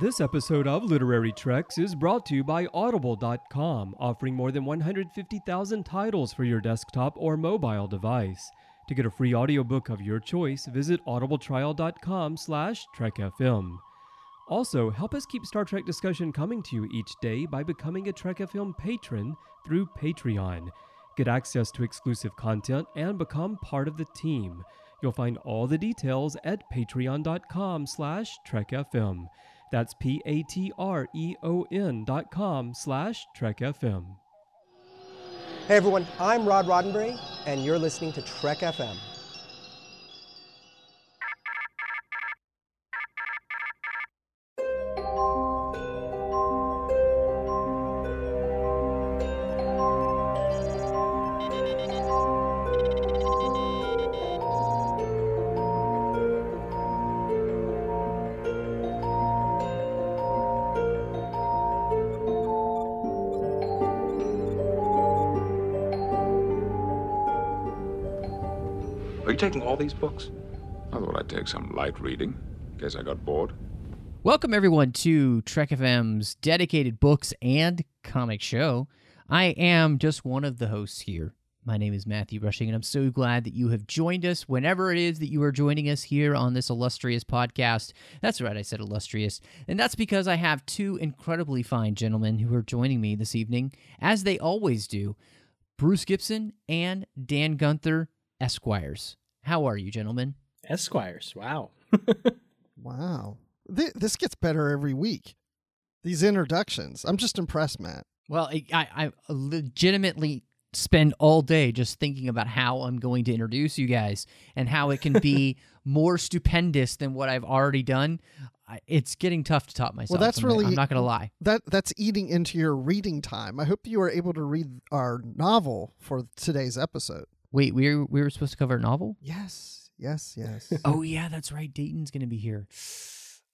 This episode of Literary Treks is brought to you by Audible.com, offering more than 150,000 titles for your desktop or mobile device. To get a free audiobook of your choice, visit audibletrial.com slash trekfm. Also, help us keep Star Trek discussion coming to you each day by becoming a Trek FM patron through Patreon. Get access to exclusive content and become part of the team. You'll find all the details at patreon.com slash trekfm. That's P-A-T-R-E-O-N dot com slash trekfm. Hey everyone, I'm Rod Roddenberry, and you're listening to Trek FM. These books? I thought I'd take some light reading, in case I got bored. Welcome, everyone, to Trek FM's dedicated books and comic show. I am just one of the hosts here. My name is Matthew Rushing, and I'm so glad that you have joined us whenever it is that you are joining us here on this illustrious podcast. That's right, I said illustrious. And that's because I have two incredibly fine gentlemen who are joining me this evening, as they always do Bruce Gibson and Dan Gunther, Esquires. How are you, gentlemen? Esquires. Wow. Wow. Th- this gets better every week. These introductions. I'm just impressed, Matt. Well, I, I, I legitimately spend all day just thinking about how I'm going to introduce you guys and how it can be more stupendous than what I've already done. It's getting tough to top myself. Well, that's I'm, really- I'm not going to lie. That that's eating into your reading time. I hope you were able to read our novel for today's episode. Wait, we were, we were supposed to cover a novel? Yes, yes, yes. oh, yeah, that's right. Dayton's going to be here.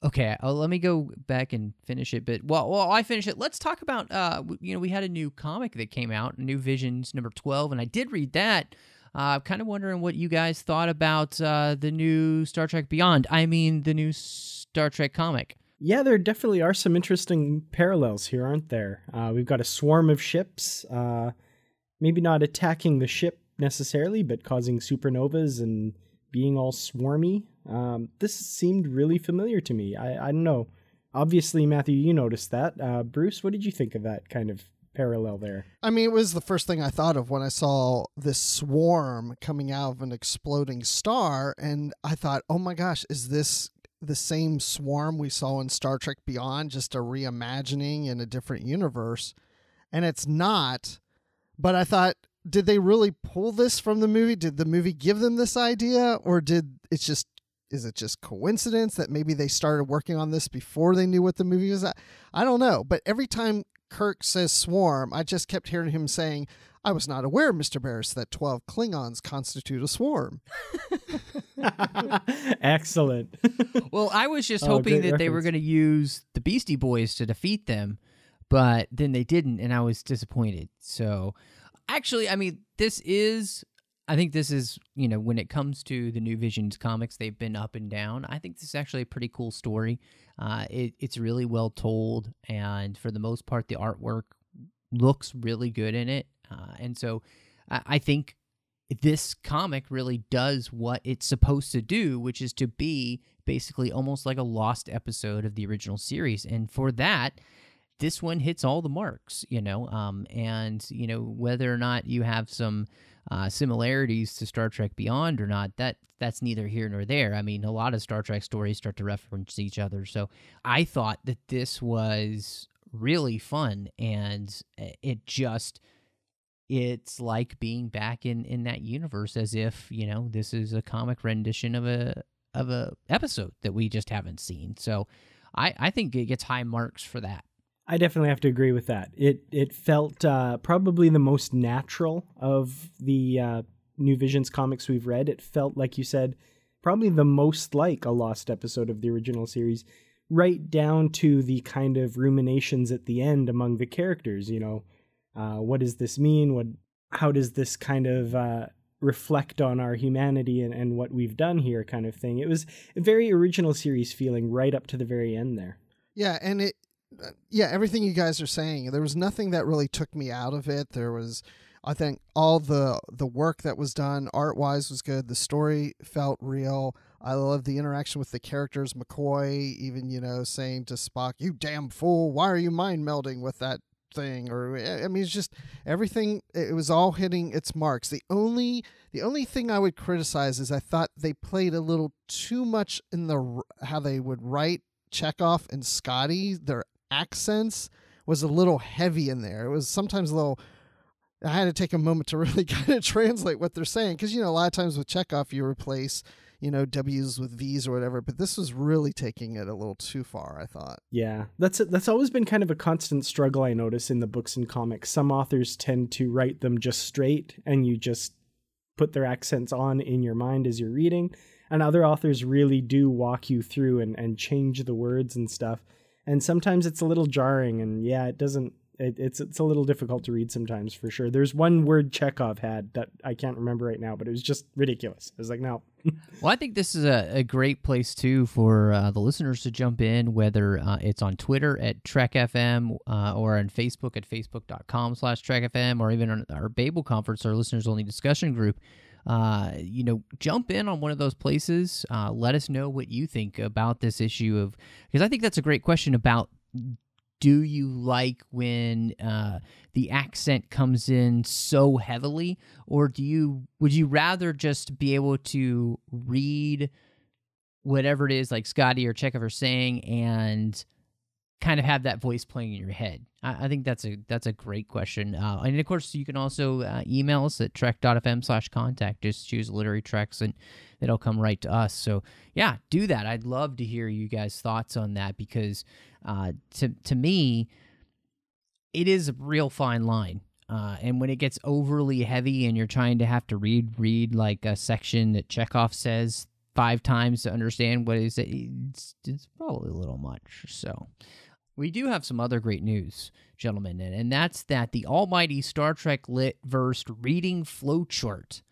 Okay, uh, let me go back and finish it. But while, while I finish it, let's talk about. Uh, w- you know, we had a new comic that came out, New Visions number twelve, and I did read that. Uh, kind of wondering what you guys thought about uh, the new Star Trek Beyond. I mean, the new Star Trek comic. Yeah, there definitely are some interesting parallels here, aren't there? Uh, we've got a swarm of ships, uh, maybe not attacking the ship necessarily, but causing supernovas and being all swarmy. Um, this seemed really familiar to me. I, I don't know. Obviously, Matthew, you noticed that. Uh, Bruce, what did you think of that kind of parallel there? I mean, it was the first thing I thought of when I saw this swarm coming out of an exploding star, and I thought, "Oh my gosh, is this the same swarm we saw in Star Trek Beyond, just a reimagining in a different universe?" And it's not. But I thought, did they really pull this from the movie? Did the movie give them this idea, or did it's just is it just coincidence that maybe they started working on this before they knew what the movie was at? I don't know. But every time Kirk says swarm, I just kept hearing him saying, I was not aware, Mr. Baris, that 12 Klingons constitute a swarm. Excellent. Well, I was just Oh, hoping great that they were going to use the Beastie Boys to defeat them, but then they didn't, and I was disappointed. So, actually, I mean, this is. I think this is, you know, when it comes to the New Visions comics, they've been up and down. I think this is actually a pretty cool story. Uh, it, it's really well told, and for the most part, the artwork looks really good in it. Uh, and so, I, I think this comic really does what it's supposed to do, which is to be basically almost like a lost episode of the original series. And for that, this one hits all the marks, you know. Um, and you know whether or not you have some uh, similarities to Star Trek Beyond or not, that that's neither here nor there. I mean, a lot of Star Trek stories start to reference each other. So I thought that this was really fun, and uh, it just it's like being back in in that universe as if you know this is a comic rendition of a of a episode that we just haven't seen so i i think it gets high marks for that I definitely have to agree with that. It it felt uh, probably the most natural of the uh, New Visions comics we've read. It felt like you said, probably the most like a lost episode of the original series, right down to the kind of ruminations at the end among the characters. You know, uh, what does this mean? What how does this kind of uh, reflect on our humanity and, and what we've done here, kind of thing. It was a very original series feeling right up to the very end there. Yeah, and it Uh, yeah, everything you guys are saying, there was nothing that really took me out of it. There was I think all the the work that was done art-wise was good. The story felt real. I love the interaction with the characters, McCoy even, you know, saying to Spock, "You damn fool, why are you mind melding with that thing or eh, I mean it's just everything it was all hitting its marks. The only the only thing I would criticize is I thought they played a little too much in the how they would write Chekov and Scotty their accents was a little heavy in there. It was sometimes a little I had to take a moment to really kind of translate what they're saying because you know a lot of times with Chekov you replace you know W's with V's or whatever, but this was really taking it a little too far. I thought. Yeah, that's that's always been kind of a constant struggle I notice in the books and comics. Some authors tend to write them just straight, and you just put their accents on in your mind as you're reading, and other authors really do walk you through and and change the words and stuff. And sometimes it's a little jarring, and yeah, it doesn't it, it's it's a little difficult to read sometimes for sure. There's one word chekov had that I can't remember right now, but it was just ridiculous. I was like, no. well, I think this is a, a great place too for uh, the listeners to jump in, whether uh, it's on Twitter at Trek FM uh, or on Facebook at facebook.com slash Trek FM or even on our Babel conference, our listeners only discussion group. Uh, you know, jump in on one of those places. Uh, let us know what you think about this issue of because I think that's a great question about do you like when uh, the accent comes in so heavily or do you would you rather just be able to read whatever it is like scotty or chekov are saying and kind of have that voice playing in your head? I, I think that's a that's a great question. Uh, and of course, you can also uh, email us at trek.fm slash contact. Just choose literary treks and it'll come right to us. So yeah, do that. I'd love to hear you guys' thoughts on that because uh, to to me, it is a real fine line. Uh, and when it gets overly heavy and you're trying to have to read read like a section that Chekov says five times to understand what is it, it's, it's probably a little much. So we do have some other great news, gentlemen, and, and that's that the almighty Star Trek Lit Versed reading flowchart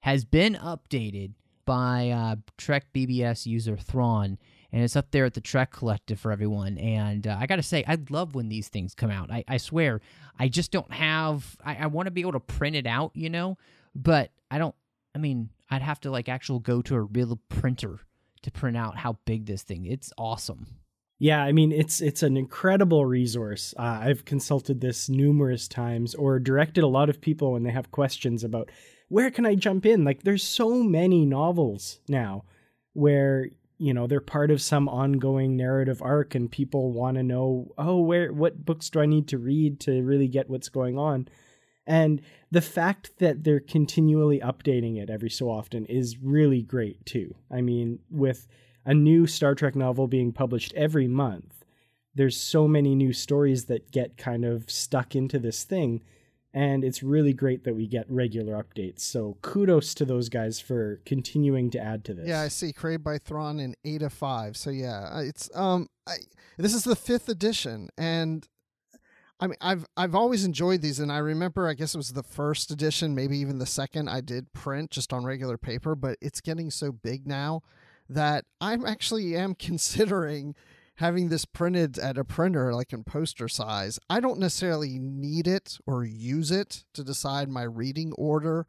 has been updated by uh, Trek BBS user Thrawn, and it's up there at the Trek Collective for everyone. And uh, I got to say, I love when these things come out. I, I swear, I just don't have. I, I want to be able to print it out, you know, but I don't. I mean, I'd have to like actual go to a real printer to print out how big this thing. It's awesome. Yeah, I mean it's it's an incredible resource. Uh, I've consulted this numerous times or directed a lot of people when they have questions about where can I jump in. Like there's so many novels now where you know they're part of some ongoing narrative arc and people want to know oh where what books do I need to read to really get what's going on. And the fact that they're continually updating it every so often is really great too. I mean with a new Star Trek novel being published every month. There's so many new stories that get kind of stuck into this thing. And it's really great that we get regular updates. So kudos to those guys for continuing to add to this. Yeah, I see. Created by Thrawn in eight of five. So yeah, it's um, I, this is the fifth edition, and I mean, I've I've always enjoyed these, and I remember, I guess it was the first edition, maybe even the second. I did print just on regular paper, but it's getting so big now that I'm actually am considering having this printed at a printer like in poster size. I don't necessarily need it or use it to decide my reading order.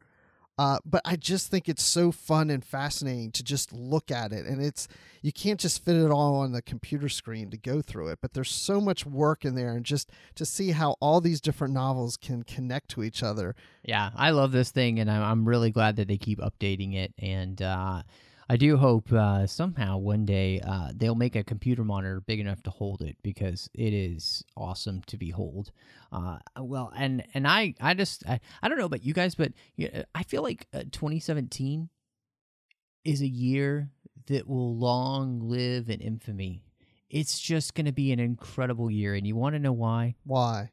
Uh, but I just think it's so fun and fascinating to just look at it. And it's, you can't just fit it all on the computer screen to go through it, but there's so much work in there and just to see how all these different novels can connect to each other. Yeah, I love this thing and I'm, I'm really glad that they keep updating it. And, uh, I do hope uh, somehow one day uh, they'll make a computer monitor big enough to hold it because it is awesome to behold. Uh, well, and and I I just I, I don't know about you guys, but I feel like uh, 2017 is a year that will long live in infamy. It's just going to be an incredible year, and you want to know why? Why?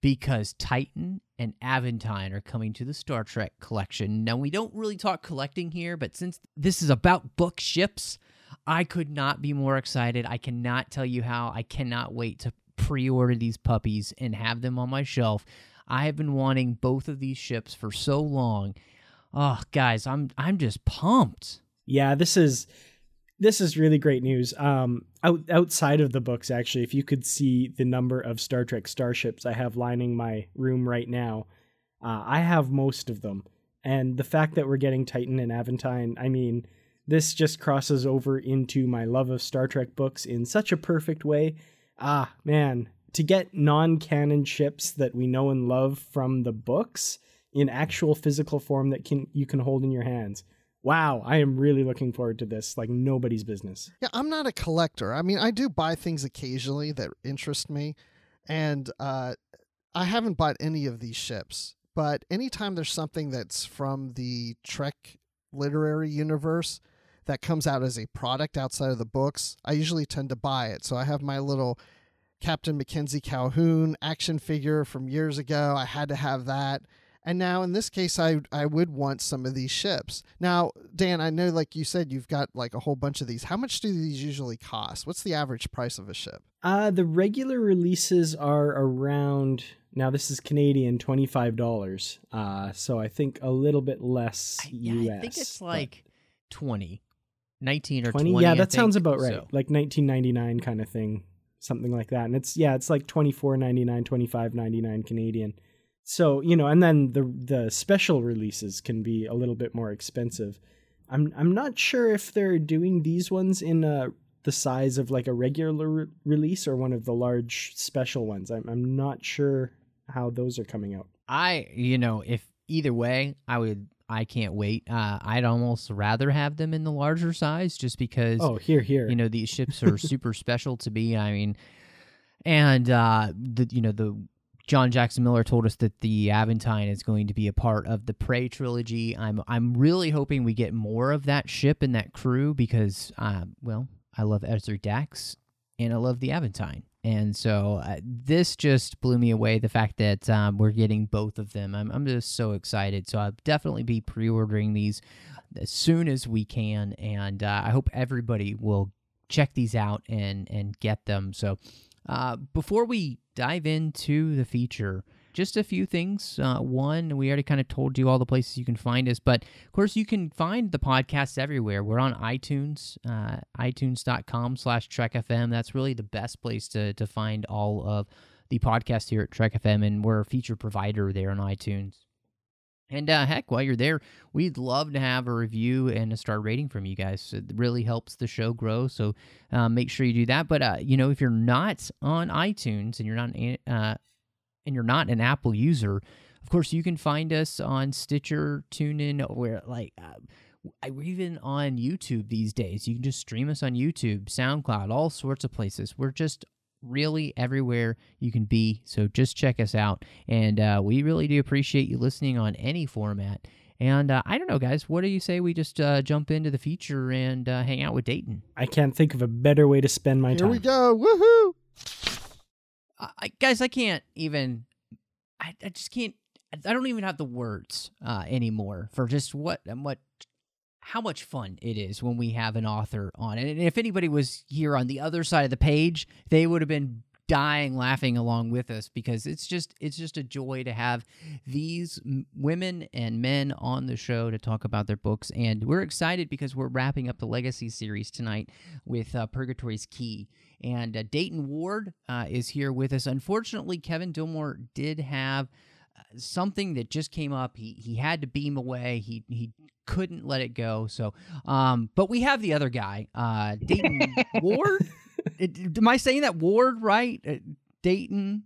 Because Titan and Aventine are coming to the Star Trek collection. Now, we don't really talk collecting here, but since this is about book ships, I could not be more excited. I cannot tell you how. I cannot wait to pre order these puppies and have them on my shelf. I have been wanting both of these ships for so long. Oh, guys, I'm I'm just pumped. Yeah, this is this is really great news. Um, out, outside of the books, actually, if you could see the number of Star Trek starships I have lining my room right now, uh, I have most of them. And the fact that we're getting Titan and Aventine, I mean, this just crosses over into my love of Star Trek books in such a perfect way. Ah, man, to get non canon ships that we know and love from the books in actual physical form that can you can hold in your hands wow, I am really looking forward to this like nobody's business. Yeah, I'm not a collector. I mean, I do buy things occasionally that interest me, and uh, I haven't bought any of these ships. But anytime there's something that's from the Trek literary universe that comes out as a product outside of the books, I usually tend to buy it. So I have my little Captain Mackenzie Calhoun action figure from years ago. I had to have that. And now in this case, I I would want some of these ships. Now, Dan, I know like you said, you've got like a whole bunch of these. How much do these usually cost? What's the average price of a ship? Uh, the regular releases are around now this is Canadian twenty five dollars. Uh, so I think a little bit less I, yeah, US. I think it's like 20, 19 or 20. 20. yeah, I that sounds think. about right. So- Like nineteen ninety nine kind of thing. Something like that. And it's yeah, it's like twenty four ninety nine, twenty five ninety nine Canadian. So, you know, and then the the special releases can be a little bit more expensive. I'm I'm not sure if they're doing these ones in uh, the size of like a regular re- release or one of the large special ones. I'm I'm not sure how those are coming out. I, you know, if either way, I would. I can't wait. Uh, I'd almost rather have them in the larger size, just because Oh, here here. you know these ships are super special to me. I mean, and uh, the you know the John Jackson Miller told us that the Aventine is going to be a part of the Prey trilogy. I'm I'm really hoping we get more of that ship and that crew because, uh, well, I love Ezri Dax and I love the Aventine. And so uh, this just blew me away. The fact that um, we're getting both of them, I'm I'm just so excited. So I'll definitely be pre-ordering these as soon as we can, and uh, I hope everybody will check these out and and get them. So uh, before we dive into the feature, just a few things. Uh, one, we already kind of told you all the places you can find us, but of course you can find the podcast everywhere. We're on iTunes, uh, itunes.com slash Trek FM. That's really the best place to, to find all of the podcasts here at Trek FM, and we're a feature provider there on iTunes. And uh, heck, while you're there, we'd love to have a review and a star rating from you guys. It really helps the show grow. So uh, make sure you do that. But uh, you know, if you're not on iTunes and you're not an- uh, and you're not an Apple user, of course you can find us on Stitcher, TuneIn, or like uh, we're even on YouTube these days. You can just stream us on YouTube, SoundCloud, all sorts of places. We're just really everywhere you can be. So just check us out. And uh, we really do appreciate you listening on any format. And uh, I don't know, guys, what do you say we just uh, jump into the feature and uh, hang out with Dayton? I can't think of a better way to spend my Here time. Here we go. Woohoo! I, I- guys, I can't even. I, I just can't. I don't even have the words uh, anymore for just what and what, how much fun it is when we have an author on. And if anybody was here on the other side of the page, they would have been dying laughing along with us because it's just it's just a joy to have these women and men on the show to talk about their books. And we're excited because we're wrapping up the legacy series tonight with uh, purgatory's key. And uh, dayton ward uh, is here with us. Unfortunately kevin dillmore did have something that just came up he he had to beam away he he couldn't let it go so um but we have the other guy uh dayton ward it, am I saying that Ward right? Uh, Dayton.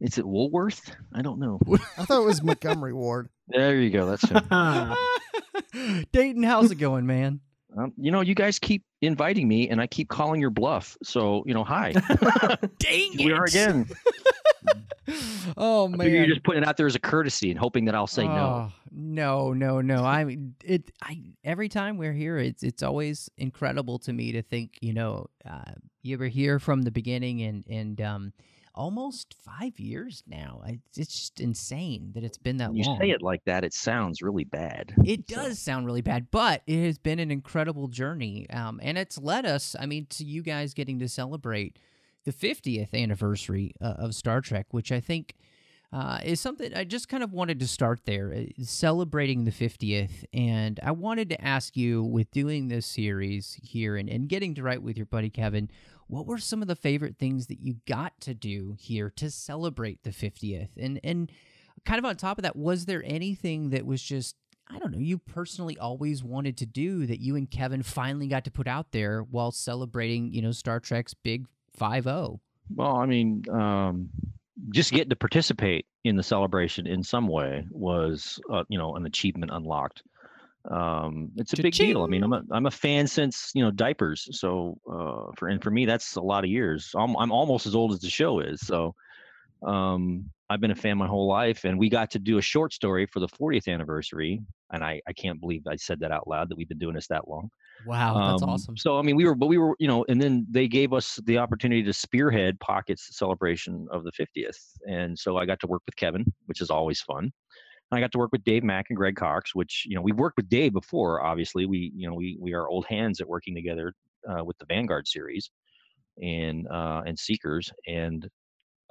Is it Woolworth? I don't know. I thought it was Montgomery Ward. There you go. That's him. Dayton, how's it going, man? um, you know, you guys keep inviting me, and I keep calling your bluff. So you know, hi. Dang Here we are again. oh man. you're just putting it out there as a courtesy and hoping that I'll say no. Oh, no, no, no. I mean, it. I every time we're here, it's it's always incredible to me to think. You know, uh, you were here from the beginning, and and um, almost five years now. It's it's just insane that it's been that you long. say it like that, it sounds really bad. It So- does sound really bad, but it has been an incredible journey. Um, and it's led us, I mean, to you guys getting to celebrate the 50th anniversary uh, of Star Trek, which I think uh, is something I just kind of wanted to start there, uh, celebrating the 50th. And I wanted to ask you, with doing this series here and, and getting to write with your buddy Kevin, what were some of the favorite things that you got to do here to celebrate the 50th? And, and kind of on top of that, was there anything that was just I don't know, you personally always wanted to do that you and Kevin finally got to put out there while celebrating, you know, Star Trek's big 5-0? Well, I mean, um, just getting to participate in the celebration in some way was, uh, you know, an achievement unlocked. Um, it's a big deal. I mean, I'm a I'm a fan since you know diapers. So uh, for and for me, that's a lot of years. I'm I'm almost as old as the show is. So um, I've been a fan my whole life, and we got to do a short story for the 40th anniversary. And I, I can't believe I said that out loud that we've been doing this that long. Wow, that's um, awesome. So I mean, we were, but we were, you know, and then they gave us the opportunity to spearhead Pocket's celebration of the 50th, and so I got to work with Kevin, which is always fun. And I got to work with Dave Mack and Greg Cox, which you know we've worked with Dave before. Obviously, we you know we we are old hands at working together uh, with the Vanguard series and uh, and Seekers, and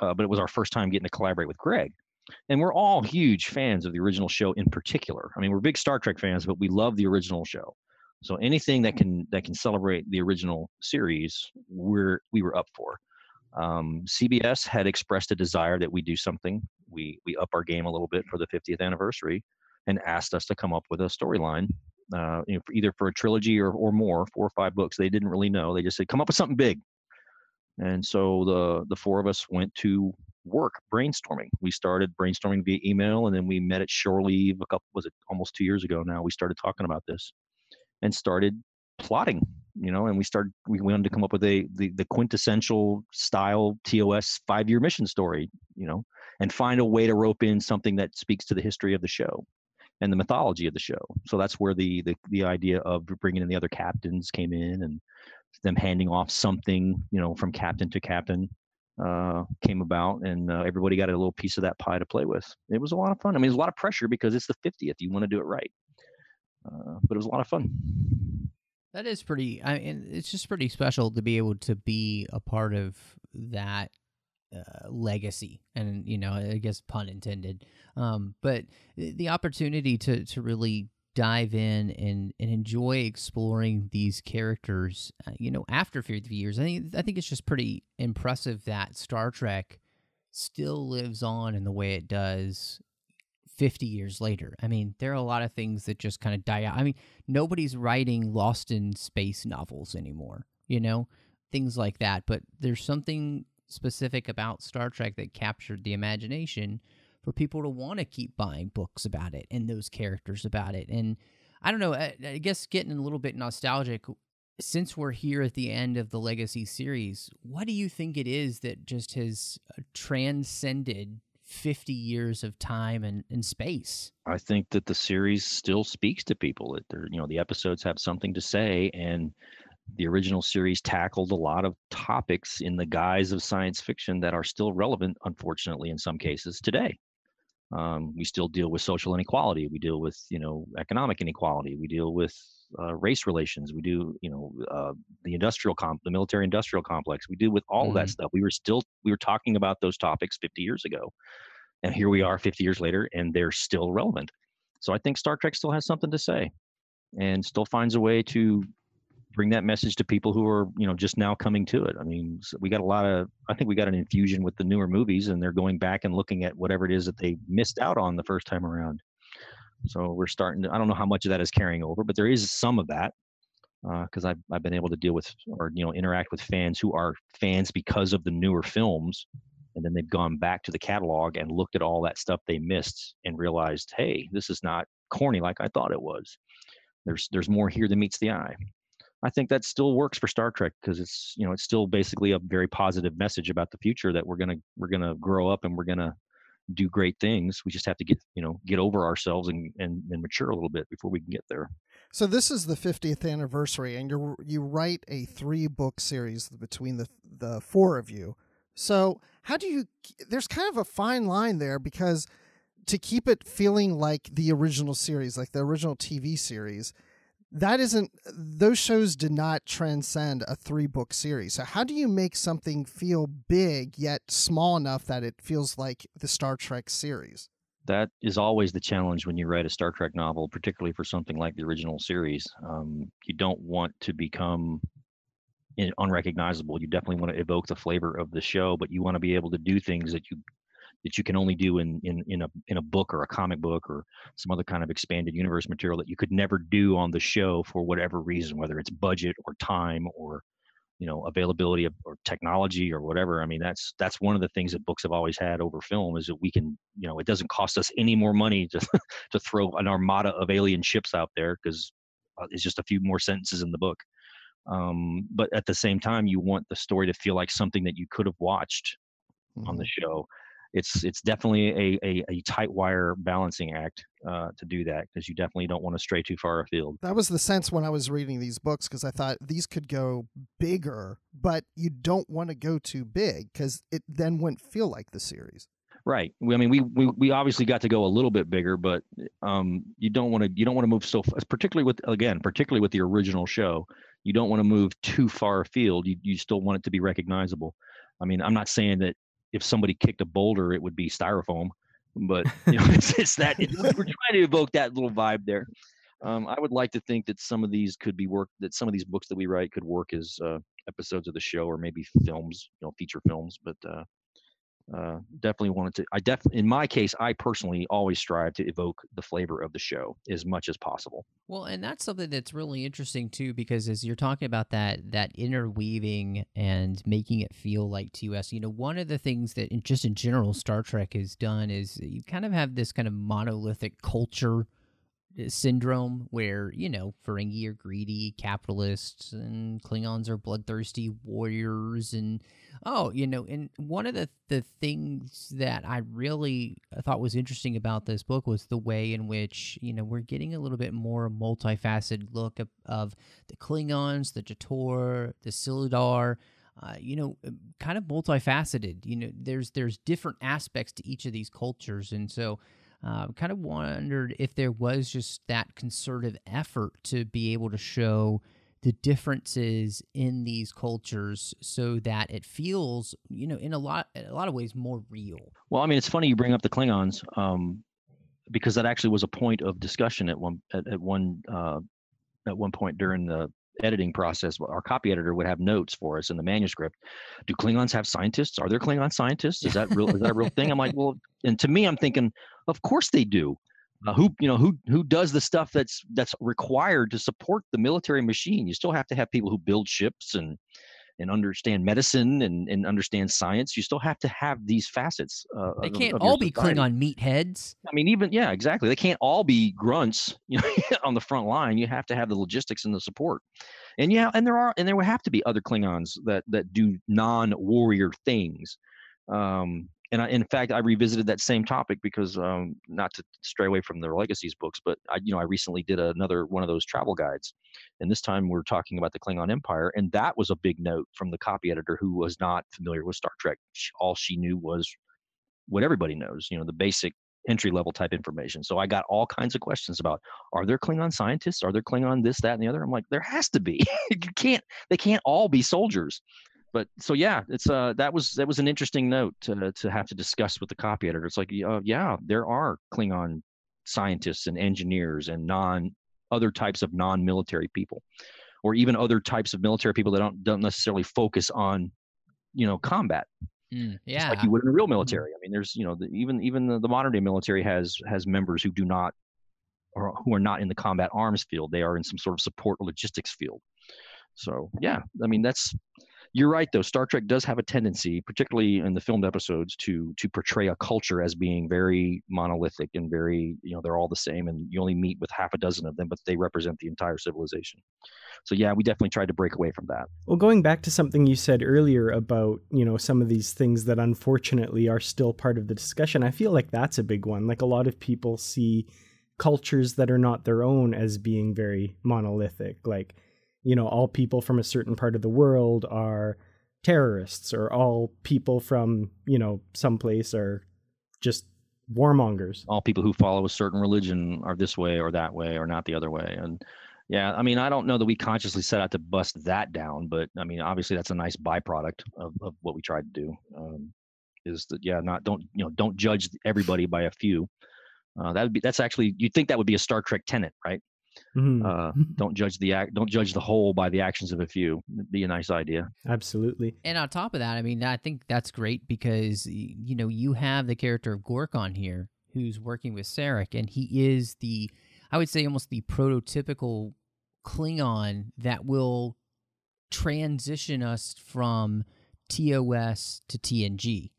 uh, but it was our first time getting to collaborate with Greg. And we're all huge fans of the original show in particular. I mean, we're big Star Trek fans, but we love the original show. So anything that can that can celebrate the original series, we're we were up for. Um, CBS had expressed a desire that we do something. We we up our game a little bit for the 50th anniversary, and asked us to come up with a storyline, uh, you know, either for a trilogy or or more, four or five books. They didn't really know. They just said, "Come up with something big." And so the the four of us went to work brainstorming. We started brainstorming via email, and then we met at shore leave a couple was it almost two years ago now. We started talking about this and started plotting. You know, and we started we wanted to come up with a the, the quintessential style TOS five year mission story. You know, and find a way to rope in something that speaks to the history of the show and the mythology of the show. So that's where the the, the idea of bringing in the other captains came in and them handing off something, you know, from captain to captain uh, came about, and uh, everybody got a little piece of that pie to play with. It was a lot of fun. I mean, it was a lot of pressure because it's the 50th. You want to do it right, uh, but it was a lot of fun. That is pretty. I mean, it's just pretty special to be able to be a part of that uh, legacy, and you know, I guess pun intended. Um, but the opportunity to to really dive in and, and enjoy exploring these characters, uh, you know, after 50 years. I think, I think it's just pretty impressive that Star Trek still lives on in the way it does 50 years later. I mean, there are a lot of things that just kind of die out. I mean, nobody's writing Lost in Space novels anymore, you know, things like that. But there's something specific about Star Trek that captured the imagination for people to want to keep buying books about it and those characters about it. And I don't know, I, I guess getting a little bit nostalgic, since we're here at the end of the Legacy series, what do you think it is that just has uh, transcended 50 years of time and, and space? I think that the series still speaks to people. That they're, you know, the episodes have something to say and the original series tackled a lot of topics in the guise of science fiction that are still relevant, unfortunately, in some cases today. Um, we still deal with social inequality. We deal with you know economic inequality. We deal with uh, race relations. We do you know uh, the industrial comp, the military industrial complex. We deal with all mm-hmm. of that stuff. We were still we were talking about those topics 50 years ago, and here we are 50 years later, and they're still relevant. So I think Star Trek still has something to say, and still finds a way to bring that message to people who are you know just now coming to it. I mean we got a lot of i think we got an infusion with the newer movies and they're going back and looking at whatever it is that they missed out on the first time around. So we're starting to i don't know how much of that is carrying over but there is some of that because uh, I've, I've been able to deal with or you know interact with fans who are fans because of the newer films and then they've gone back to the catalog and looked at all that stuff they missed and realized hey this is not corny like i thought it was. There's there's more here than meets the eye I think that still works for Star Trek because it's you know it's still basically a very positive message about the future that we're gonna we're gonna grow up and we're gonna do great things. We just have to get you know get over ourselves and and, and mature a little bit before we can get there. So this is the 50th anniversary, and you you write a three book series between the the four of you. So how do you? There's kind of a fine line there because to keep it feeling like the original series, like the original TV series that isn't those shows did not transcend a three book series. So how do you make something feel big yet small enough that it feels like the star trek series? That is always the challenge when you write a star trek novel particularly for something like the original series. Um, you don't want to become unrecognizable. You definitely want to evoke the flavor of the show but you want to be able to do things that you that you can only do in in in a in a book or a comic book or some other kind of expanded universe material that you could never do on the show for whatever reason, whether it's budget or time or you know availability of, or technology or whatever. I mean, that's that's one of the things that books have always had over film is that we can you know it doesn't cost us any more money to to throw an armada of alien ships out there because uh, it's just a few more sentences in the book. Um, but at the same time, you want the story to feel like something that you could have watched on the mm-hmm. show it's it's definitely a, a, a tight wire balancing act uh, to do that because you definitely don't want to stray too far afield. That was the sense when I was reading these books because I thought these could go bigger, but you don't want to go too big because it then wouldn't feel like the series. Right. I mean, we, we we obviously got to go a little bit bigger, but um, you don't want to you don't want to move so particularly with again particularly with the original show. You don't want to move too far afield. You you still want it to be recognizable. I mean, I'm not saying that if somebody kicked a boulder, it would be styrofoam. But you know, it's, it's that it, we're trying to evoke that little vibe there. Um, I would like to think that some of these could be work that some of these books that we write could work as uh, episodes of the show or maybe films, you know, feature films. But uh, uh, definitely wanted to. I definitely, in my case, I personally always strive to evoke the flavor of the show as much as possible. Well, and that's something that's really interesting too, because as you're talking about that that interweaving and making it feel like TOS, you know, one of the things that in, just in general Star Trek has done is you kind of have this kind of monolithic culture syndrome where you know Ferengi are greedy capitalists and Klingons are bloodthirsty warriors and oh you know and one of the the things that I really thought was interesting about this book was the way in which you know we're getting a little bit more multifaceted look of, of the Klingons, the Jator, the Silidar. Uh, you know, uh, kind of multifaceted. You know, there's there's different aspects to each of these cultures, and so uh, kind of wondered if there was just that concerted effort to be able to show the differences in these cultures so that it feels you know in a lot a lot of ways more real. Well i mean it's funny you bring up the klingons um, because that actually was a point of discussion at one at, at one uh, at one point during the editing process, our copy editor would have notes for us in the manuscript. Do Klingons have scientists? Are there Klingon scientists? Is that real? is that a real thing? I'm like, well, and to me, I'm thinking, of course they do. Uh, who you know who who does the stuff that's that's required to support the military machine? You still have to have people who build ships and and understand medicine and, and understand science, you still have to have these facets. Uh, they can't of, of all be Klingon meatheads. I mean, even yeah, exactly. They can't all be grunts, you know, on the front line. You have to have the logistics and the support. And yeah, and there are and there would have to be other Klingons that that do non-warrior things. Um, and I, in fact, I revisited that same topic because um, not to stray away from the legacies books, but I, you know, I recently did another one of those travel guides, and this time we're talking about the Klingon Empire, and that was a big note from the copy editor who was not familiar with Star Trek. All she knew was what everybody knows, you know, the basic entry level type information. So I got all kinds of questions about are there Klingon scientists? Are there Klingon this, that, and the other? I'm like, there has to be. you can't they can't all be soldiers but so yeah, it's uh that was that was an interesting note to to have to discuss with the copy editor. It's like uh, yeah, there are Klingon scientists and engineers and non other types of non-military people, or even other types of military people that don't don't necessarily focus on you know combat. Mm, yeah, Just like you would in a real military. I mean, there's you know the, even even the, the modern day military has has members who do not or who are not in the combat arms field. They are in some sort of support or logistics field. So yeah, I mean that's you're right though star trek does have a tendency particularly in the filmed episodes to to portray a culture as being very monolithic and very you know they're all the same and you only meet with half a dozen of them but they represent the entire civilization. So yeah we definitely tried to break away from that. Well going back to something you said earlier about you know some of these things that unfortunately are still part of the discussion i feel like that's a big one. Like a lot of people see cultures that are not their own as being very monolithic. Like you know, all people from a certain part of the world are terrorists or all people from, you know, someplace are just warmongers. All people who follow a certain religion are this way or that way or not the other way. And Yeah, I mean, I don't know that we consciously set out to bust that down, but I mean, obviously that's a nice byproduct of, of what we tried to do. Um, is that yeah, not don't you know don't judge everybody by a few. Uh, that would be that's actually you'd think that would be a Star Trek tenet, right? Mhm. Uh, don't judge the act, don't judge the whole by the actions of a few. It'd be a nice idea. Absolutely. And on top of that, I mean, I think that's great because you know you have the character of Gorkon here, who's working with Sarek, and he is the, I would say, almost the prototypical Klingon that will transition us from TOS to TNG.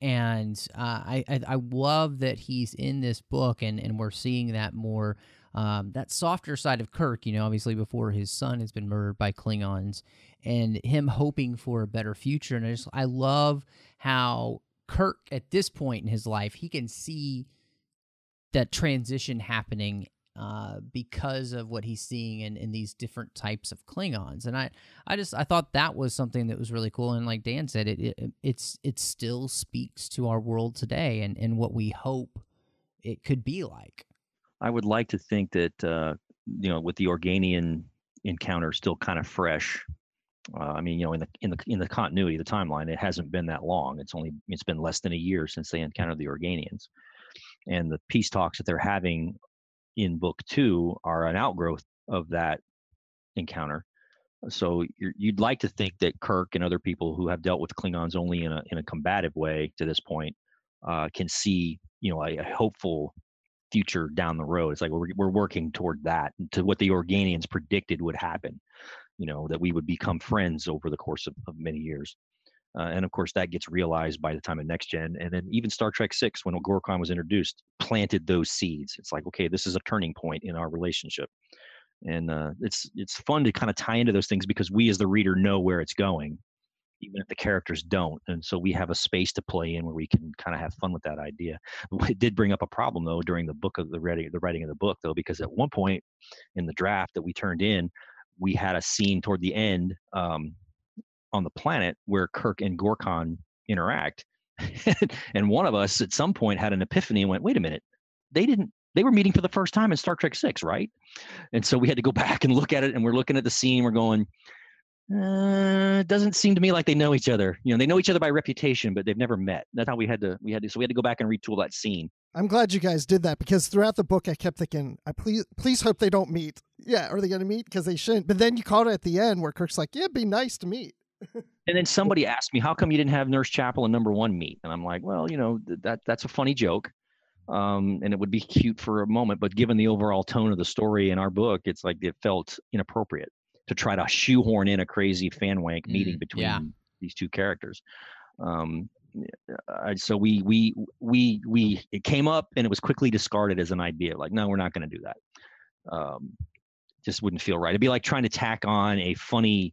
And uh, I, I I love that he's in this book, and and we're seeing that more. Um, that softer side of Kirk, you know, obviously before his son has been murdered by Klingons, and him hoping for a better future. And I just I love how Kirk at this point in his life he can see that transition happening uh, because of what he's seeing in, in these different types of Klingons. And I I just I thought that was something that was really cool. And like Dan said, it, it it's it still speaks to our world today and and what we hope it could be like. I would like to think that uh, you know, with the Organian encounter still kind of fresh. Uh, I mean, you know, in the in the in the continuity, the timeline, it hasn't been that long. It's only it's been less than a year since they encountered the Organians, and the peace talks that they're having in book two are an outgrowth of that encounter. So you'd like to think that Kirk and other people who have dealt with Klingons only in a in a combative way to this point uh, can see, you know, a, a hopeful future down the road. It's like we're we're working toward that to what the Organians predicted would happen. You know, that we would become friends over the course of, of many years. Uh, and of course, that gets realized by the time of next gen. And then even Star Trek Six, when Gorkon was introduced, planted those seeds. It's like, okay, this is a turning point in our relationship, and uh, it's it's fun to kind of tie into those things because we, as the reader, know where it's going, even if the characters don't. And so we have a space to play in where we can kind of have fun with that idea. It did bring up a problem though during the book of the writing, the writing of the book though, because at one point in the draft that we turned in, we had a scene toward the end um, on the planet where Kirk and Gorkon interact. and one of us at some point had an epiphany and went, wait a minute, they didn't they were meeting for the first time in Star Trek Six, right? And so we had to go back and look at it, and we're looking at the scene. We're going, uh, it doesn't seem to me like they know each other. You know, they know each other by reputation, but they've never met. That's how we had to. We had to. So we had to go back and retool that scene. I'm glad you guys did that because throughout the book I kept thinking, I please please hope they don't meet. Yeah, are they going to meet? Because they shouldn't. But then you caught it at the end where Kirk's like, "Yeah, it'd be nice to meet." And then somebody asked me, "How come you didn't have Nurse Chapel and Number One meet?" And I'm like, "Well, you know, th- that that's a funny joke, um, and it would be cute for a moment, but given the overall tone of the story in our book, it's like it felt inappropriate to try to shoehorn in a crazy fan wank meeting Mm, between yeah. these two characters." Um, I, so we we we we it came up and it was quickly discarded as an idea. Like, no, we're not going to do that. Um, just wouldn't feel right. It'd be like trying to tack on a funny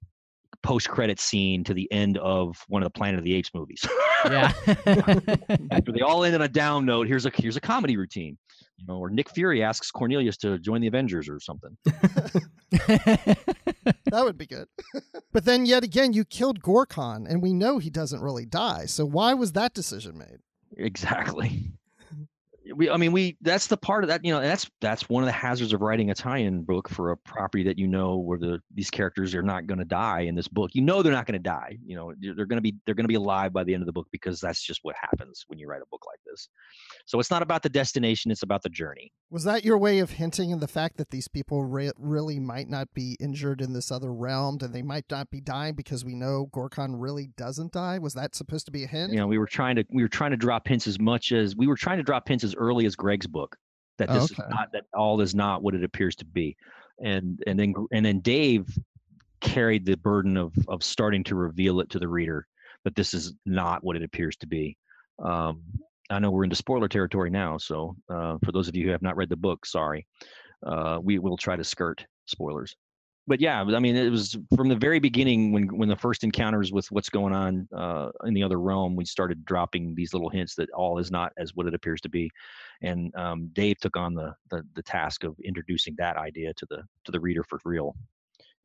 post-credit scene to the end of one of the Planet of the Apes movies. Yeah. After they all end on a down note, here's a here's a comedy routine, you know, or Nick Fury asks Cornelius to join the Avengers or something. That would be good. but then yet again, you killed Gorkon, and we know he doesn't really die. So why was that decision made? Exactly. We, I mean, we. That's the part of that. You know, that's that's one of the hazards of writing a tie-in book for a property that you know where the these characters are not going to die in this book. You know, they're not going to die. You know, they're going to be they're going to be alive by the end of the book because that's just what happens when you write a book like this. So it's not about the destination; it's about the journey. Was that your way of hinting in the fact that these people re- really might not be injured in this other realm, and they might not be dying because we know Gorkon really doesn't die? Was that supposed to be a hint? You know, we were trying to we were trying to drop hints as much as we were trying to drop hints as early as Greg's book that this okay. is not that all is not what it appears to be, and and then and then Dave carried the burden of of starting to reveal it to the reader that this is not what it appears to be. Um, I know we're into spoiler territory now, so uh, for those of you who have not read the book, sorry. Uh, we will try to skirt spoilers. But yeah, I mean, it was from the very beginning when when the first encounters with what's going on uh, in the other realm, we started dropping these little hints that all is not as what it appears to be, and um, Dave took on the, the the task of introducing that idea to the to the reader for real,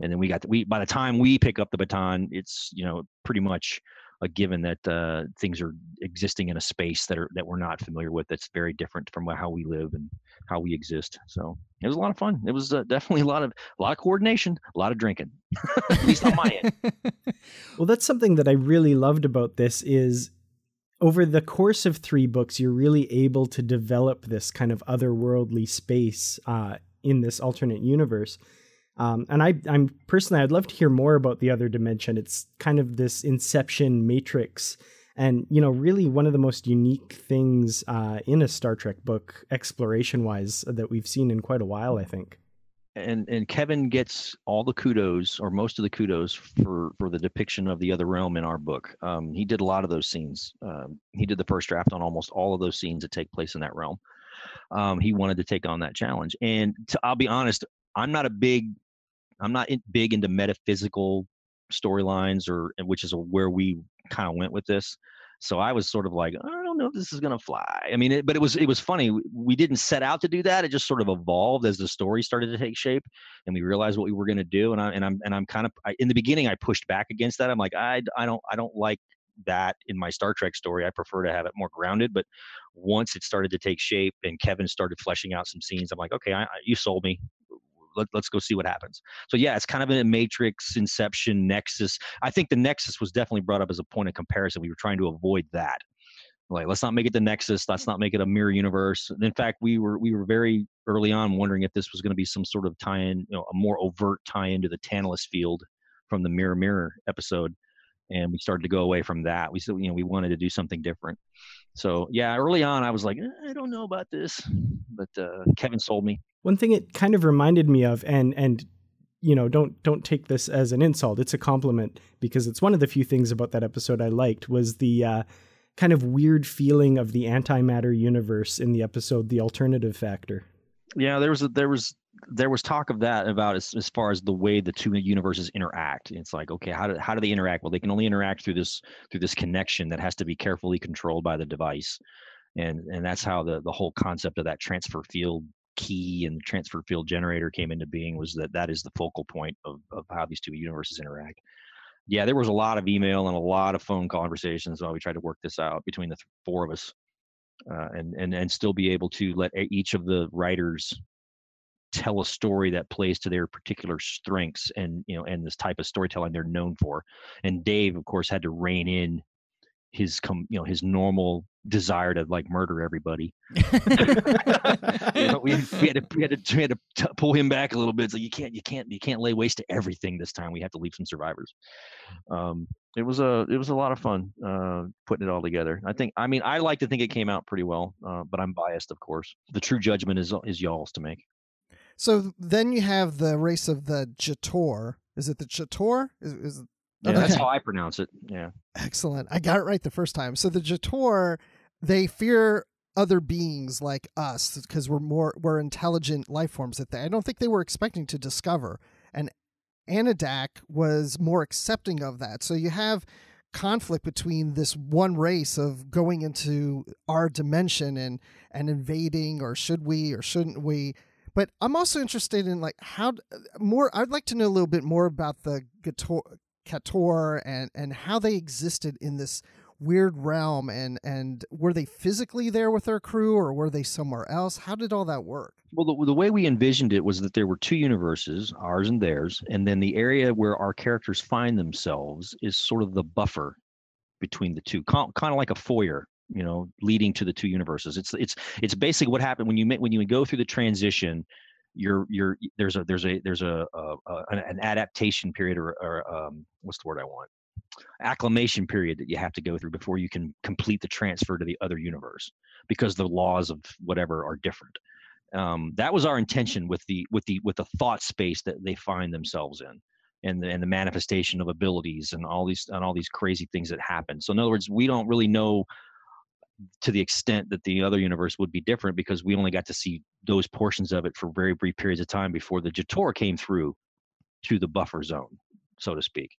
and then we got the, we by the time we pick up the baton, it's you know pretty much a given that uh, things are existing in a space that are that we're not familiar with. That's very different from how we live and how we exist. So it was a lot of fun. It was uh, definitely a lot of a lot of coordination, a lot of drinking, at least on my end. well, that's something that I really loved about this is over the course of three books, you're really able to develop this kind of otherworldly space uh, in this alternate universe. Um, and I, I'm personally, I'd love to hear more about the other dimension. It's kind of this Inception matrix, and you know, really one of the most unique things uh, in a Star Trek book, exploration-wise, that we've seen in quite a while. I think. And and Kevin gets all the kudos, or most of the kudos, for for the depiction of the other realm in our book. Um, he did a lot of those scenes. Um, he did the first draft on almost all of those scenes that take place in that realm. Um, he wanted to take on that challenge, and to, I'll be honest, I'm not a big I'm not in, big into metaphysical storylines or which is where we kind of went with this. So I was sort of like, I don't know if this is gonna fly. I mean, it, but it was it was funny. We didn't set out to do that. It just sort of evolved as the story started to take shape, and we realized what we were gonna do. And I and I'm and I'm kind of I, in the beginning I pushed back against that. I'm like, I I don't I don't like that in my Star Trek story. I prefer to have it more grounded. But once it started to take shape and Kevin started fleshing out some scenes, I'm like, okay, I, you sold me let, us go see what happens. So yeah, it's kind of a matrix, inception, nexus. I think the nexus was definitely brought up as a point of comparison. We were trying to avoid that. Like, let's not make it the nexus. Let's not make it a mirror universe. In fact, we were we were very early on wondering if this was going to be some sort of tie-in, you know, a more overt tie-in to the Tantalus field from the Mirror Mirror episode and we started to go away from that. We said, you know, we wanted to do something different. So yeah, early on, I was like, eh, I don't know about this, but uh, Kevin sold me. One thing it kind of reminded me of, and and you know, don't don't take this as an insult. It's a compliment because it's one of the few things about that episode I liked was the uh, kind of weird feeling of the antimatter universe in the episode, the alternative factor. Yeah, there was a, there was there was talk of that about as, as far as the way the two universes interact. It's like, okay, how do how do they interact? Well, they can only interact through this through this connection that has to be carefully controlled by the device, and and that's how the the whole concept of that transfer field key and the transfer field generator came into being was that that is the focal point of of how these two universes interact. Yeah, there was a lot of email and a lot of phone conversations while we tried to work this out between the four of us. Uh, and and and still be able to let each of the writers tell a story that plays to their particular strengths and you know and this type of storytelling they're known for and dave of course had to rein in his com you know his normal desire to like murder everybody. You know, we, we, had to we had to, we had to t- pull him back a little bit. So you can't you can't you can't lay waste to everything this time. We have to leave some survivors. Um it was a it was a lot of fun uh putting it all together. I think i mean i like to think it came out pretty well uh, but i'm biased of course. The true judgment is is y'all's to make. So then you have the race of the Jator. Is it the Jator? Is, is yeah, okay. that's how I pronounce it. Yeah. Excellent. I got it right the first time. So the Jator, they fear other beings like us because we're more we're intelligent life forms that they I don't think they were expecting to discover. And Anadak was more accepting of that. So you have conflict between this one race of going into our dimension and and invading or should we or shouldn't we but I'm also interested in like how more. I'd like to know a little bit more about the Kator and and how they existed in this weird realm and and were they physically there with their crew or were they somewhere else? How did all that work? Well the, the way we envisioned it was that there were two universes ours and theirs and then the area where our characters find themselves is sort of the buffer between the two kind of like a foyer you know leading to the two universes. It's it's it's basically what happened when you when you go through the transition you're you're there's a there's a there's a, a, a an adaptation period or, or um, what's the word i want? Acclimation period that you have to go through before you can complete the transfer to the other universe because the laws of whatever are different. Um, that was our intention with the with the with the thought space that they find themselves in and the, and the manifestation of abilities and all these and all these crazy things that happen. So in other words we don't really know to the extent that the other universe would be different because we only got to see those portions of it for very brief periods of time before the Jator came through to the buffer zone, so to speak.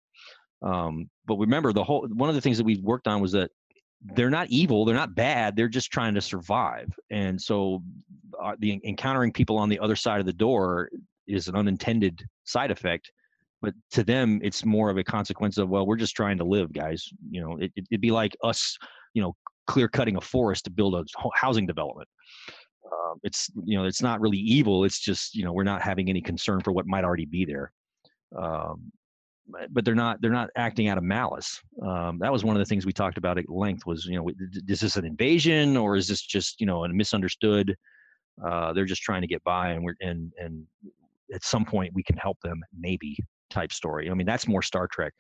Um, but remember, the whole one of the things that we worked on was that they're not evil, they're not bad, they're just trying to survive. And so, uh, the encountering people on the other side of the door is an unintended side effect but to them it's more of a consequence of well we're just trying to live guys you know it, it'd be like us you know clear cutting a forest to build a housing development. Um, it's you know it's not really evil it's just you know we're not having any concern for what might already be there. Um, but they're not they're not acting out of malice. Um, that was one of the things we talked about at length was you know is this an invasion or is this just you know a misunderstood? Uh, they're just trying to get by and we're and and at some point we can help them maybe type story. I mean that's more star trek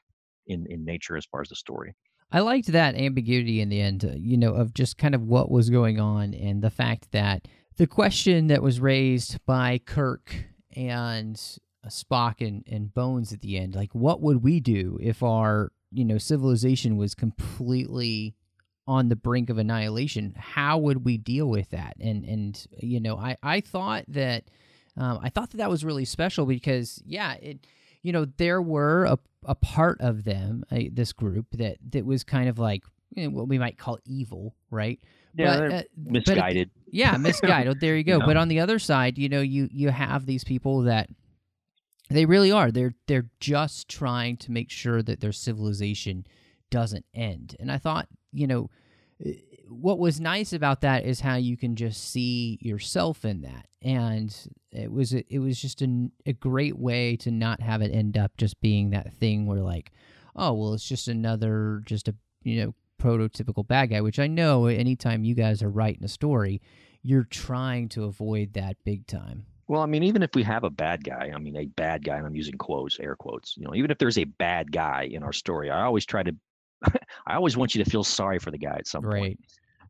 in in nature as far as the story I liked that ambiguity in the end, uh, you know, of just kind of what was going on and the fact that the question that was raised by Kirk and uh, Spock and, and Bones at the end, like what would we do if our, you know, civilization was completely on the brink of annihilation? How would we deal with that? And and you know, I I thought that um, I thought that that was really special because yeah, it you know there were a, a part of them uh, this group that that was kind of like you know, what we might call evil right? Yeah but, uh, misguided. But, yeah misguided. There you go. Know? but on the other side you know you you have these people that they really are. They're they're just trying to make sure that their civilization doesn't end. And i thought you know what was nice about that is how you can just see yourself in that and it was it was just a, a great way to not have it end up just being that thing where like oh well it's just another just a you know prototypical bad guy which i know anytime you guys are writing a story you're trying to avoid that big time well i mean even if we have a bad guy i mean a bad guy and i'm using quotes air quotes you know even if there's a bad guy in our story i always try to I always want you to feel sorry for the guy at some right. point.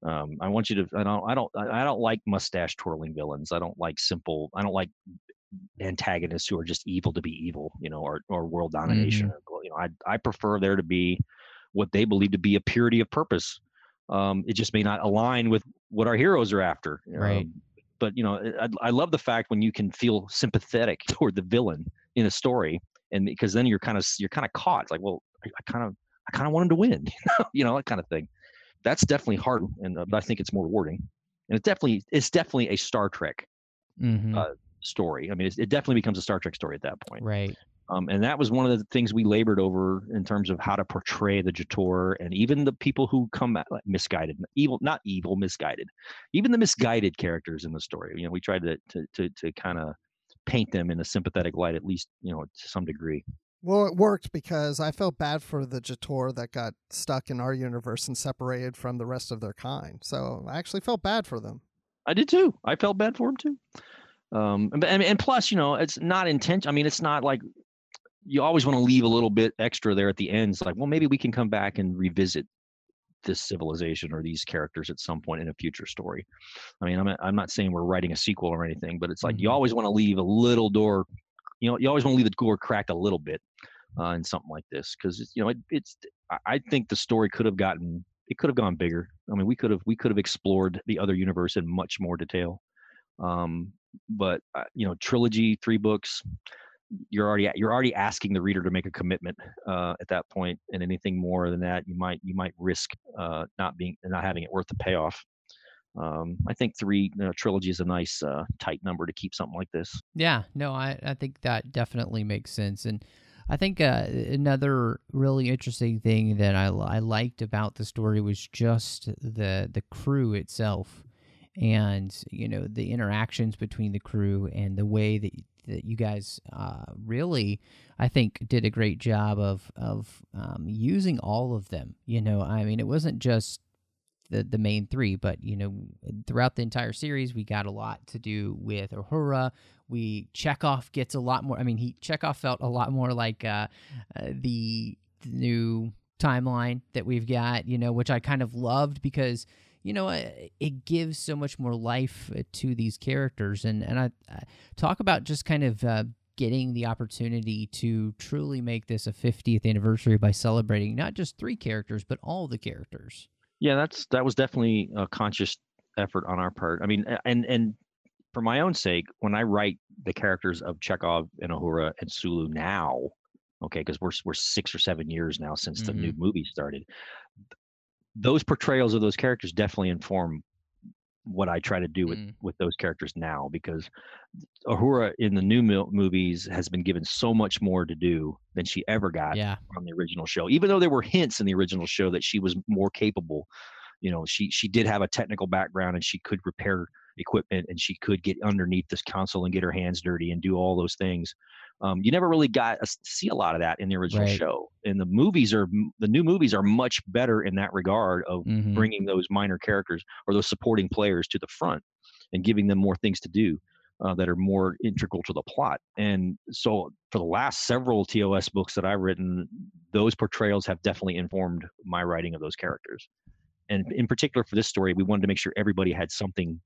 Um, I want you to. I don't. I don't. I don't like mustache twirling villains. I don't like simple. I don't like antagonists who are just evil to be evil. You know, or or world domination. Mm-hmm. You know, I I prefer there to be what they believe to be a purity of purpose. Um, it just may not align with what our heroes are after. Right. Um, but you know, I, I love the fact when you can feel sympathetic toward the villain in a story, and because then you're kind of you're kind of caught. It's like, well, I, I kind of I kind of want him to win, you know, that kind of thing. That's definitely hard, and uh, I think it's more rewarding. And it's definitely it's definitely a Star Trek mm-hmm. uh, story. I mean, it definitely becomes a Star Trek story at that point. Right. Um, and that was one of the things we labored over in terms of how to portray the Jator and even the people who come at, like, misguided, evil, not evil, misguided, even the misguided characters in the story. You know, we tried to to to, to kind of paint them in a sympathetic light, at least you know to some degree. Well, it worked because I felt bad for the Jator that got stuck in our universe and separated from the rest of their kind. So I actually felt bad for them. I did too. I felt bad for them too. Um, and, and plus, you know, it's not intention. I mean, it's not like you always want to leave a little bit extra there at the end. It's like, well, maybe we can come back and revisit this civilization or these characters at some point in a future story. I mean, I'm not, I'm not saying we're writing a sequel or anything, but it's like mm-hmm. you always want to leave a little door you know you always want to leave the door cracked a little bit uh, in something like this because you know it, it's I think the story could have gotten it could have gone bigger. I mean, we could have we could have explored the other universe in much more detail. Um, but uh, you know, trilogy, three books, you're already you're already asking the reader to make a commitment uh, at that point, and anything more than that, you might you might risk uh, not being not having it worth the payoff um, I think three you know, trilogy is a nice uh, tight number to keep something like this. Yeah, no, I, I think that definitely makes sense. And I think uh, another really interesting thing that I, I liked about the story was just the the crew itself, and you know the interactions between the crew and the way that that you guys uh, really, I think, did a great job of of um, using all of them. You know, I mean, it wasn't just the the main three. But you know, throughout the entire series, we got a lot to do with Uhura. We Chekov gets a lot more. I mean, he Chekov felt a lot more like uh, uh, the, new timeline that we've got. You know, which I kind of loved because you know it gives so much more life uh, to these characters and and i, I talk about just kind of uh, getting the opportunity to truly make this a 50th anniversary by celebrating not just three characters but all the characters yeah, that's that was definitely a conscious effort on our part. I mean, and and for my own sake, when I write the characters of Chekov and Uhura and Sulu now, okay, because we're we're six or seven years now since mm-hmm. the new mm-hmm. movie started. Those portrayals of those characters definitely inform what I try to do with Mm. with those characters now because Uhura in the new mil- movies has been given so much more to do than she ever got Yeah. on the original show. Even though there were hints in the original show that she was more capable, you know, she she did have a technical background and she could repair equipment and she could get underneath this console and get her hands dirty and do all those things. Um, you never really got to see a lot of that in the original Right. show. And the movies are the new movies are much better in that regard of Mhm. bringing those minor characters or those supporting players to the front and giving them more things to do uh, that are more integral to the plot. And so, for the last several TOS books that I've written, those portrayals have definitely informed my writing of those characters. And in particular, for this story, we wanted to make sure everybody had something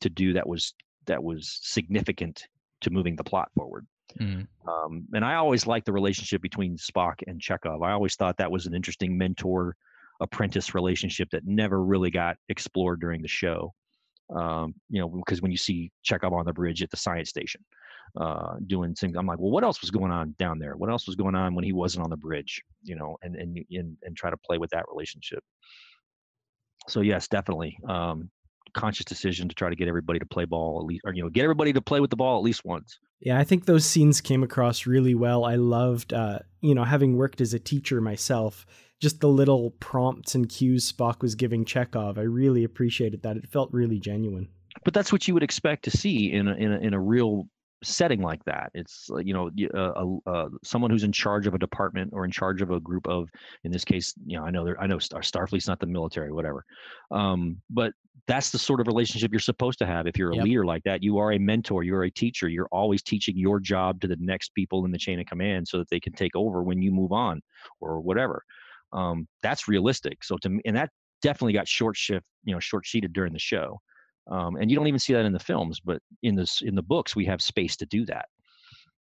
to do that was that was significant to moving the plot forward. Mhm. Um, and I always liked the relationship between Spock and Chekov. I always thought that was an interesting mentor apprentice relationship that never really got explored during the show. Um, you know, because when you see Chekov on the bridge at the science station, uh, doing things, I'm like, well, what else was going on down there? What else was going on when he wasn't on the bridge? You know, and and and, and try to play with that relationship. So yes, definitely. Um, conscious decision to try to get everybody to play ball at least, or you know, get everybody to play with the ball at least once. Yeah, I think those scenes came across really well. I loved, uh, you know, having worked as a teacher myself, just the little prompts and cues Spock was giving Chekov. I really appreciated that. It felt really genuine. but that's what you would expect to see in a, in a, in a real setting like that. It's uh, you know uh, uh, someone who's in charge of a department or in charge of a group of, in this case, you know, I know there, I know Star, Starfleet's not the military, whatever, um, but that's the sort of relationship you're supposed to have. If you're a Yep. leader like that, you are a mentor, you're a teacher, you're always teaching your job to the next people in the chain of command so that they can take over when you move on or whatever. Um, that's realistic. So to me, and that definitely got short shift, you know, short sheeted during the show um, and you don't even see that in the films but in this in the books we have space to do that.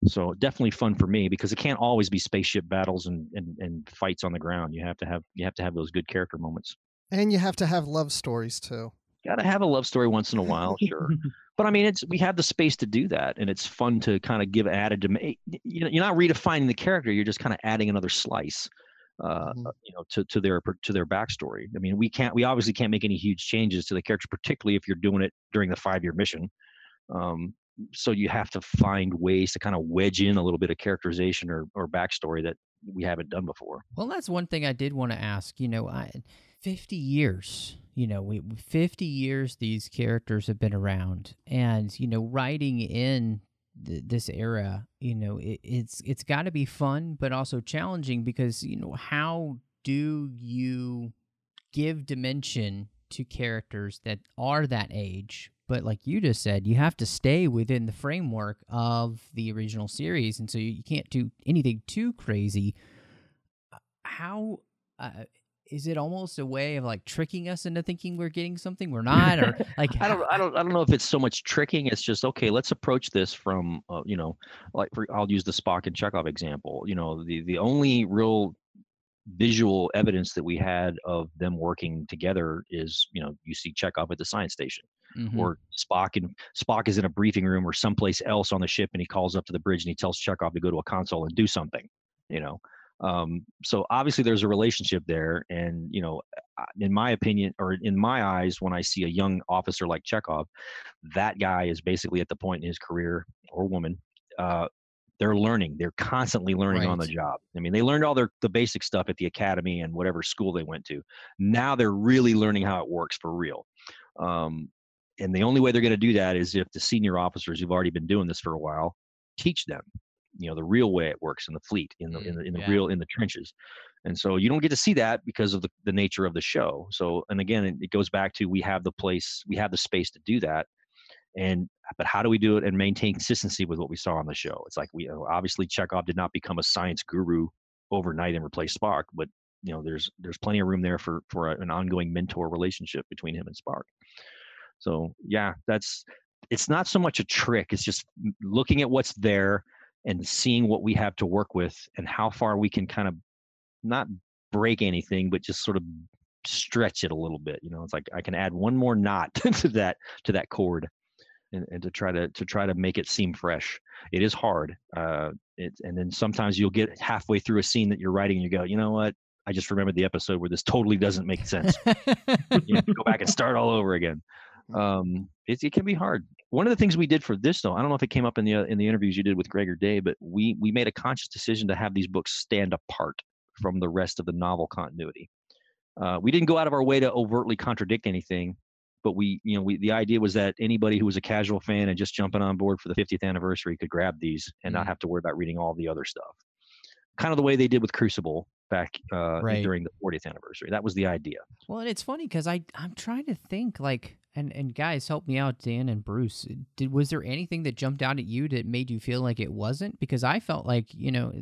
So definitely fun for me because it can't always be spaceship battles and, and and fights on the ground. You have to have you have to have those good character moments. And you have to have love stories too. gotta have a love story once in a while sure. But i mean it's we have the space to do that and it's fun to kind of give added to you know you're not redefining the character you're just kind of adding another slice uh, Mhm. you know to to their to their backstory i mean we can't we obviously can't make any huge changes to the character particularly if you're doing it during the five year mission um, so you have to find ways to kind of wedge in a little bit of characterization or or backstory that we haven't done before Well, that's one thing I did want to ask. You know, I, 50 years, you know, we 50 years these characters have been around and, you know, writing in th- this era, you know, it, it's it's got to be fun but also challenging because, you know, how do you give dimension to characters that are that age? But like you just said, you have to stay within the framework of the original series, and so you, you can't do anything too crazy how uh, is it almost a way of like tricking us into thinking we're getting something we're not or like I don't, I don't, I don't know if it's so much tricking. It's just okay. Let's approach this from, uh, you know, like for, I'll use the Spock and Chekov example. You know, the the only real visual evidence that we had of them working together is, you know, you see Chekov at the science station, Mhm. or Spock and Spock is in a briefing room or someplace else on the ship, and he calls up to the bridge and he tells Chekov to go to a console and do something. You know, um, so obviously there's a relationship there, and you know, in my opinion, or in my eyes, when I see a young officer like Chekov, that guy is basically at the point in his career or woman. Uh, they're learning. They're constantly learning on the job. I mean, they learned all their the basic stuff at the academy and whatever school they went to. Now they're really learning how it works for real. Um, and the only way they're going to do that is if the senior officers who've already been doing this for a while teach them you know the real way it works in the fleet in the in mm, the, in the yeah. real in the trenches. And so you don't get to see that because of the, the nature of the show. So and again it, it goes back to we have the place we have the space to do that. And but how do we do it and maintain consistency with what we saw on the show? It's like we obviously chekov did not become a science guru overnight and replace spock but you know there's there's plenty of room there for for a, an ongoing mentor relationship between him and spock. So yeah that's it's not so much a trick it's just mm, looking at what's there and seeing what we have to work with and how far we can kind of not break anything but just sort of stretch it a little bit you know it's like i can add one more knot to that to that cord and, and to try to to try to make it seem fresh. It is hard uh it, and then sometimes you'll get halfway through a scene that you're writing and you go you know what? I just remembered the episode where this totally doesn't make sense. You know, go back and start all over again. Um, it, it can be hard. One of the things we did for this, though, I don't know if it came up in the uh, in the interviews you did with Greg or Dave, but we we made a conscious decision to have these books stand apart from the rest of the novel continuity. Uh, we didn't go out of our way to overtly contradict anything, but we, you know, we the idea was that anybody who was a casual fan and just jumping on board for the 50th anniversary could grab these and not Mm. have to worry about reading all the other stuff. Kind of the way they did with Crucible back uh, Right. during the 40th anniversary. That was the idea. Well, and it's funny because I I'm trying to think like and and guys help me out, Dan and Bruce. Did was there anything that jumped out at you that made you feel like it wasn't? Because I felt like you know,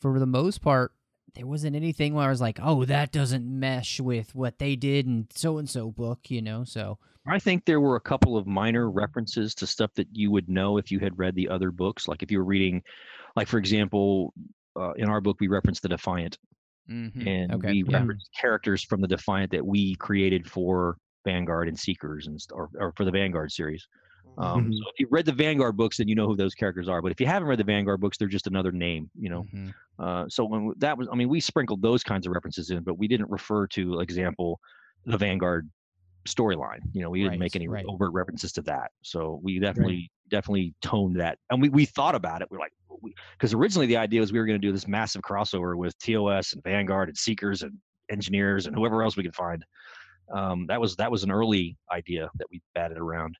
for the most part, there wasn't anything where I was like, oh, that doesn't mesh with what they did in so and so book, you know. So I think there were a couple of minor references to stuff that you would know if you had read the other books. Like if you were reading, like for example, uh, in our book we referenced the Defiant, mhm, and okay, we yeah. referenced characters from the Defiant that we created for Vanguard and Seekers, and or, or for the Vanguard series. Um, Mhm. So if you read the Vanguard books, then you know who those characters are. But if you haven't read the Vanguard books, they're just another name, you know. Mhm. Uh, so when that was, I mean, we sprinkled those kinds of references in, but we didn't refer to, like, example, the Vanguard storyline. You know, we didn't make any right. overt references to that. So we definitely, definitely toned that, and we we thought about it. We're like, because originally the idea was we were going to do this massive crossover with TOS and Vanguard and Seekers and engineers and whoever else we could find. Um, that was that was an early idea that we batted around.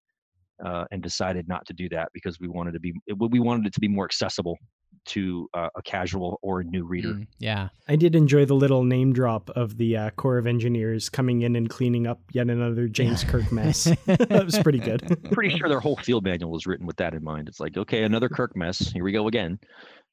Uh, and decided not to do that because we wanted to be we wanted it to be more accessible to uh, a casual or a new reader. Mm, yeah. I did enjoy the little name drop of the uh, Corps of Engineers coming in and cleaning up yet another James Kirk mess. that was pretty good. Pretty sure their whole field manual was written with that in mind. It's like, okay, another Kirk mess. Here we go again.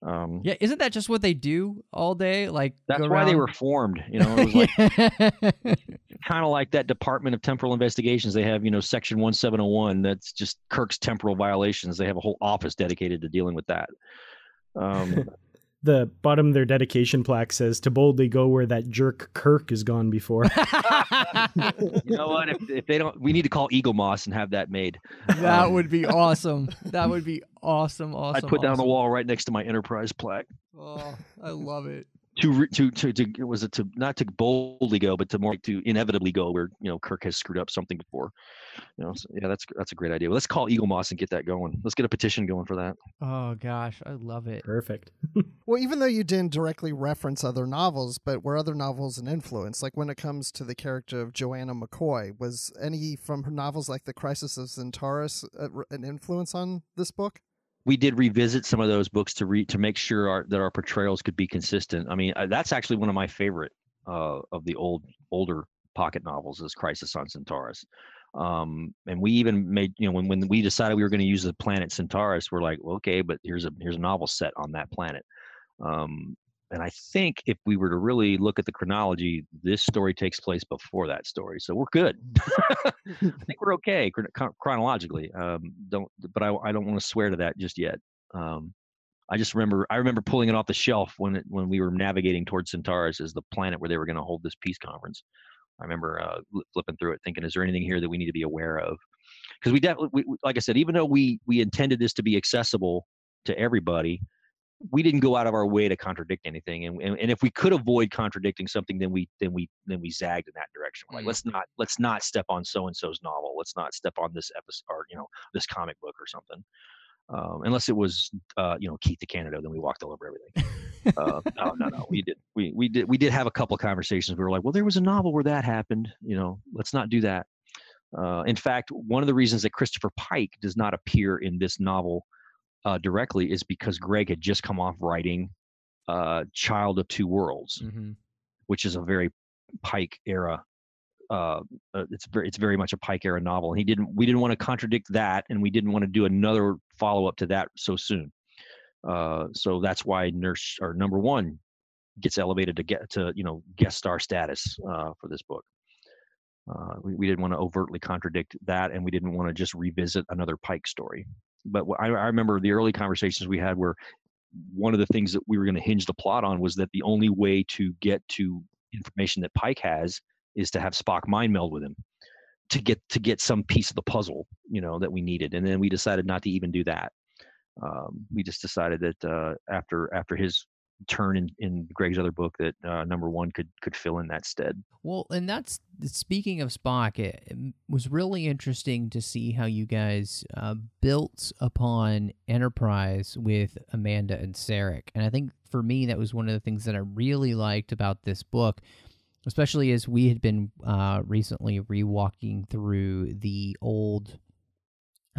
Um, Yeah, isn't that just what they do all day? Like that's why they were formed. You know, it was like kind of like that Department of Temporal Investigations. They have, you know, Section 1701. That's just Kirk's temporal violations. They have a whole office dedicated to dealing with that. Um, The bottom of their dedication plaque says to boldly go where that jerk Kirk has gone before. you know what? If, if they don't, we need to call Eaglemoss and have that made. that Um, would be awesome. That would be awesome. Awesome. I'd put that on the wall right next to my Enterprise plaque. Oh, I love it. To re- to to to was it to not to boldly go, but to more like to inevitably go where you know Kirk has screwed up something before. You know, so, yeah, that's that's a great idea. Well, let's call Eaglemoss and get that going. Let's get a petition going for that. Oh gosh, I love it. Perfect. Well, even though you didn't directly reference other novels, but were other novels an influence? Like when it comes to the character of Joanna McCoy, was any from her novels like The Crisis of Centaurus uh, an influence on this book? We did revisit some of those books to read to make sure our, that our portrayals could be consistent. I mean, uh, that's actually one of my favorite uh, of the old older pocket novels is Crisis on Centaurus. Um, and we even made you know when when we decided we were going to use the planet Centaurus, we're like, well, okay, but here's a here's a novel set on that planet. Um, and I think if we were to really look at the chronology, this story takes place before that story, so we're good. I think we're okay chron- chron- chronologically. Um, don't, but I, I don't want to swear to that just yet. Um, I just remember I remember pulling it off the shelf when it, when we were navigating towards Centaurus as the planet where they were going to hold this peace conference. I remember uh, flipping through it, thinking, "Is there anything here that we need to be aware of?" Because we definitely, like I said, even though we we intended this to be accessible to everybody, we didn't go out of our way to contradict anything. And, and and if we could avoid contradicting something, then we then we then we zagged in that direction. We're like, Mm. let's not let's not step on so and so's novel. Let's not step on this episode or you know this comic book or something. Um, unless it was uh, you know Keith DeCandido, then we walked all over everything. uh, no, no, no. We did, we we did, we did have a couple of conversations. We were like, well, there was a novel where that happened. You know, let's not do that. Uh, in fact, one of the reasons that Christopher Pike does not appear in this novel uh, directly is because Greg had just come off writing uh, "Child of Two Worlds," Mm-hmm. which is a very Pike era. Uh, uh, it's very it's very much a Pike era novel, and he didn't we didn't want to contradict that, and we didn't want to do another follow up to that so soon. Uh, so that's why Nurse or Number One gets elevated to get to you know guest star status uh, for this book. Uh, we, we didn't want to overtly contradict that, and we didn't want to just revisit another Pike story. But I, I remember the early conversations we had where one of the things that we were going to hinge the plot on was that the only way to get to information that Pike has is to have Spock mind meld with him to get to get some piece of the puzzle, you know, that we needed. And then we decided not to even do that. Um, we just decided that uh, after after his turn in, in Greg's other book that uh, number one could could fill in that stead. Well, and that's speaking of Spock. It, it was really interesting to see how you guys uh, built upon Enterprise with Amanda and Sarek, and I think for me that was one of the things that I really liked about this book. Especially as we had been uh, recently rewalking through the old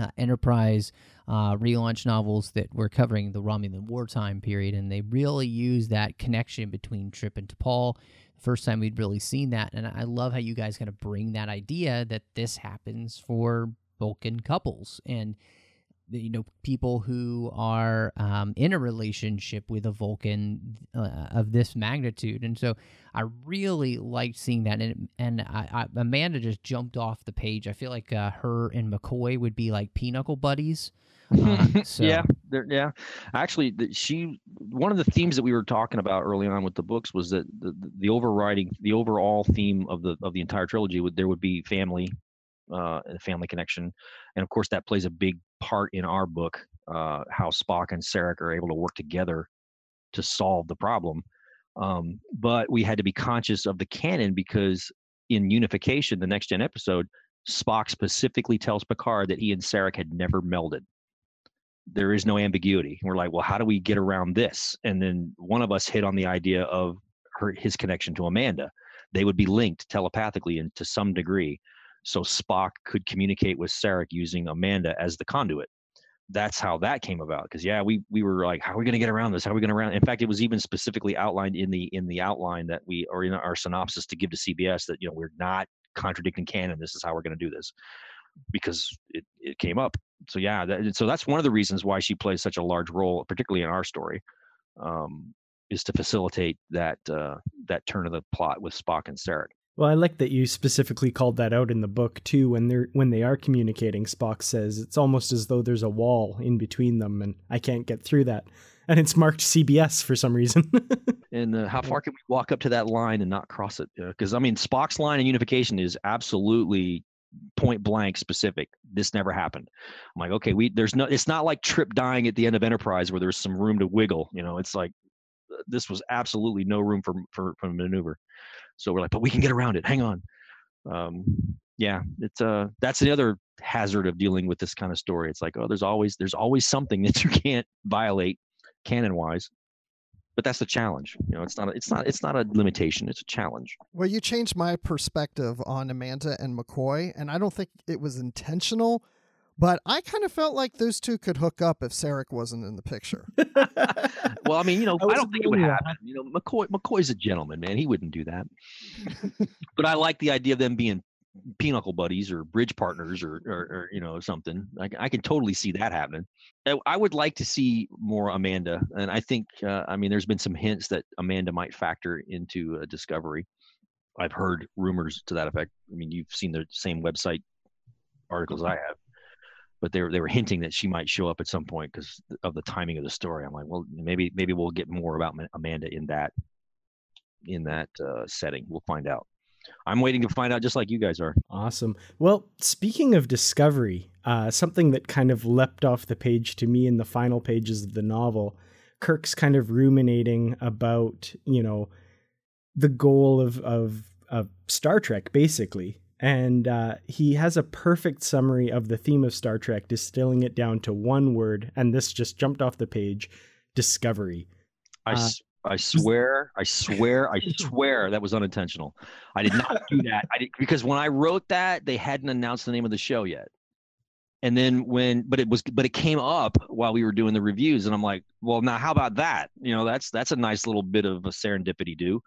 uh, Enterprise uh, relaunch novels that were covering the Romulan wartime period, and they really use that connection between Trip and T'Pol. First time we'd really seen that, and I love how you guys kind of bring that idea that this happens for Vulcan couples, and you know people who are um, in a relationship with a Vulcan uh, of this magnitude, and so I really liked seeing that. And and I, I, Amanda just jumped off the page. I feel like uh, her and McCoy would be like pinochle buddies. Uh, so. yeah, yeah. Actually, the, she one of the themes that we were talking about early on with the books was that the, the overriding, the overall theme of the of the entire trilogy would there would be family uh, family connection, and of course that plays a big part in our book. Uh, how Spock and Sarek are able to work together to solve the problem. Um, but we had to be conscious of the canon because in Unification, the next gen episode, Spock specifically tells Picard that he and Sarek had never melded. There is no ambiguity. we're like, well, how do we get around this? And then one of us hit on the idea of her his connection to Amanda. They would be linked telepathically and to some degree so Spock could communicate with Sarek using Amanda as the conduit. That's how that came about. Because yeah, we we were like, how are we going to get around this? How are we going to around? In fact, it was even specifically outlined in the in the outline that we or in our synopsis to give to CBS that you know we're not contradicting canon. This is how we're going to do this because it, it came up. So yeah, that, so that's one of the reasons why she plays such a large role, particularly in our story, um, is to facilitate that uh, that turn of the plot with Spock and Sarek. Well, I like that you specifically called that out in the book too. When they're when they are communicating, Spock says it's almost as though there's a wall in between them, and I can't get through that. And it's marked CBS for some reason. and uh, how far can we walk up to that line and not cross it? Because uh, I mean, Spock's line in unification is absolutely point blank specific. This never happened. I'm like, okay, we there's no. It's not like Trip dying at the end of Enterprise where there's some room to wiggle. You know, it's like uh, this was absolutely no room for for, for maneuver. So we're like, but we can get around it. Hang on. Um, yeah, it's uh that's the other hazard of dealing with this kind of story. It's like, oh, there's always there's always something that you can't violate canon wise. But that's the challenge. You know, it's not a, it's not it's not a limitation, it's a challenge. Well, you changed my perspective on Amanda and McCoy, and I don't think it was intentional but I kind of felt like those two could hook up if Sarek wasn't in the picture. well, I mean, you know, I, I don't think it would happen. You know, McCoy McCoy's a gentleman, man. He wouldn't do that. but I like the idea of them being pinochle buddies or bridge partners or, or, or you know something. I, I, can totally see that happening. I, I, would like to see more Amanda, and I think uh, I mean there's been some hints that Amanda might factor into a Discovery. I've heard rumors to that effect. I mean, you've seen the same website articles I have but they were they were hinting that she might show up at some point because of the timing of the story. I'm like, well, maybe maybe we'll get more about Amanda in that in that uh, setting. We'll find out. I'm waiting to find out, just like you guys are. Awesome. Well, speaking of discovery, uh, something that kind of leapt off the page to me in the final pages of the novel, Kirk's kind of ruminating about you know the goal of of of Star Trek, basically, and uh, he has a perfect summary of the theme of Star Trek, distilling it down to one word. And this just jumped off the page discovery. I, uh, I swear, I swear, I swear that was unintentional. I did not do that. I did, because when I wrote that, they hadn't announced the name of the show yet. And then when, but it was, but it came up while we were doing the reviews, and I'm like, well, now how about that? You know, that's that's a nice little bit of a serendipity do.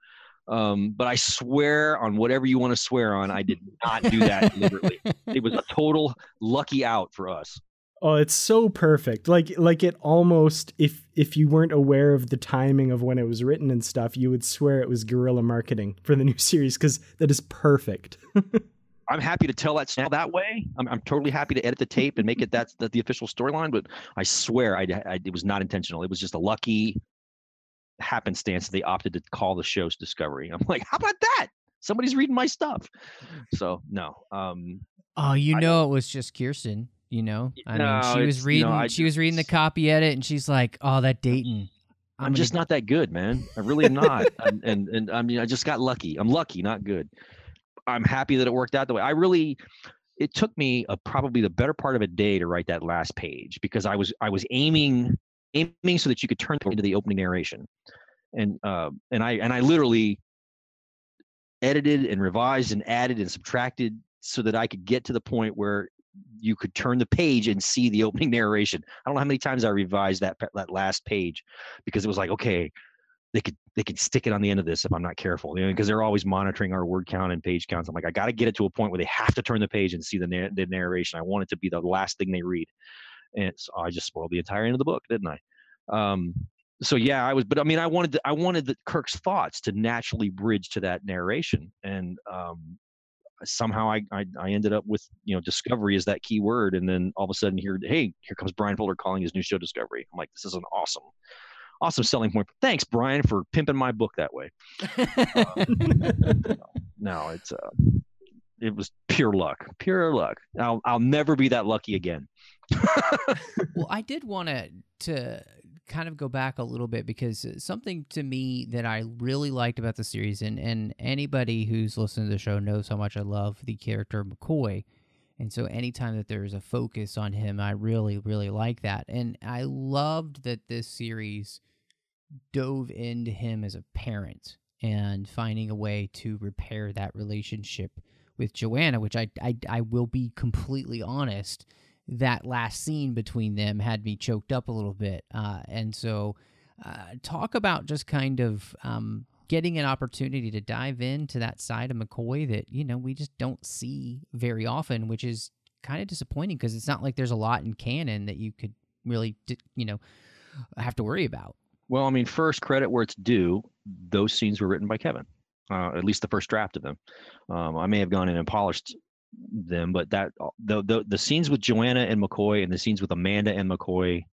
Um, but I swear on whatever you want to swear on, I did not do that deliberately. It was a total lucky out for us. Oh, it's so perfect. Like like it almost if if you weren't aware of the timing of when it was written and stuff, you would swear it was guerrilla marketing for the new series because that is perfect. I'm happy to tell that now that way. I'm, I'm totally happy to edit the tape and make it that's the, the official storyline. But I swear I, I, it was not intentional. It was just a lucky happenstance they opted to call the show's Discovery. I'm like, how about that? Somebody's reading my stuff. So no. Um, oh, you know, it was just Kirsten. You know, I no, mean, she was reading. You know, she was reading the copy edit, and she's like, "Oh, that Dayton. I'm, gonna- just not that good, man. I really am not. and, and and I mean, I just got lucky. I'm lucky, not good. I'm happy that it worked out the way. I really. It took me a, probably the better part of a day to write that last page because I was I was aiming aiming so that you could turn into the opening narration, and uh, and I and I literally edited and revised and added and subtracted so that I could get to the point where you could turn the page and see the opening narration. I don't know how many times I revised that that last page because it was like, okay, they could they could stick it on the end of this if I'm not careful, you know, because they're always monitoring our word count and page counts. I'm like, I got to get it to a point where they have to turn the page and see the na- the narration. I want it to be the last thing they read, and so I just spoiled the entire end of the book, didn't I? Um, so yeah, I was, but I mean, I wanted I wanted the Kirk's thoughts to naturally bridge to that narration, and um, somehow I, I I ended up with you know discovery is that key word, and then all of a sudden here, hey, here comes Bryan Fuller calling his new show Discovery. I'm like, this is an awesome, awesome selling point. Thanks, Brian, for pimping my book that way. No, it's uh, it was pure luck, pure luck. I'll I'll never be that lucky again. well, I did want to to kind of go back a little bit because uh, something to me that I really liked about the series, and and anybody who's listened to the show knows how much I love the character McCoy, and so anytime that there's a focus on him, I really really like that, and I loved that this series dove into him as a parent and finding a way to repair that relationship with Joanna, which I I, I will be completely honest that last scene between them had me choked up a little bit. Uh, and so, uh, talk about just kind of um, getting an opportunity to dive into that side of McCoy that, you know, we just don't see very often, which is kind of disappointing because it's not like there's a lot in canon that you could really, you know, have to worry about. Well, I mean, first credit where it's due. Those scenes were written by Kevin, uh, at least the first draft of them. Um, I may have gone in and polished them, but that uh, the, the the scenes with Joanna and McCoy and the scenes with Amanda and McCoy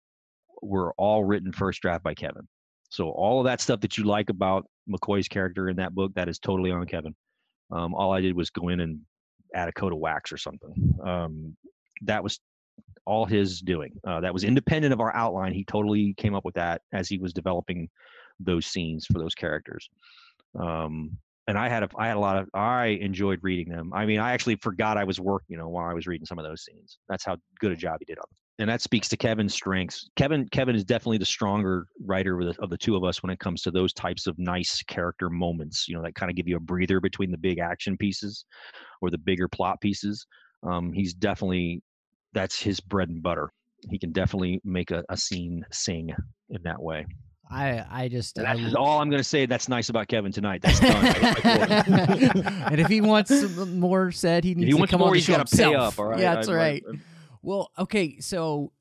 were all written first draft by Kevin. So all of that stuff that you like about McCoy's character in that book, that is totally on Kevin. Um, all I did was go in and add a coat of wax or something. Um, that was all his doing. Uh, that was independent of our outline. He totally came up with that as he was developing those scenes for those characters. Um, and I had a, I had a lot of, I enjoyed reading them. I mean, I actually forgot I was working, you know, while I was reading some of those scenes. That's how good a job he did on them. And that speaks to Kevin's strengths. Kevin, Kevin is definitely the stronger writer of the, of the two of us when it comes to those types of nice character moments. You know, that kind of give you a breather between the big action pieces or the bigger plot pieces. Um, he's definitely that's his bread and butter. He can definitely make a, a scene sing in that way. I I just And I That's all I'm going to say. That's nice about Kevin tonight. That's done. I hit my quota. and if he wants more said, he needs he to come more, on the show got to pay himself. up. All right. Yeah, that's I- I- right. Well, okay, so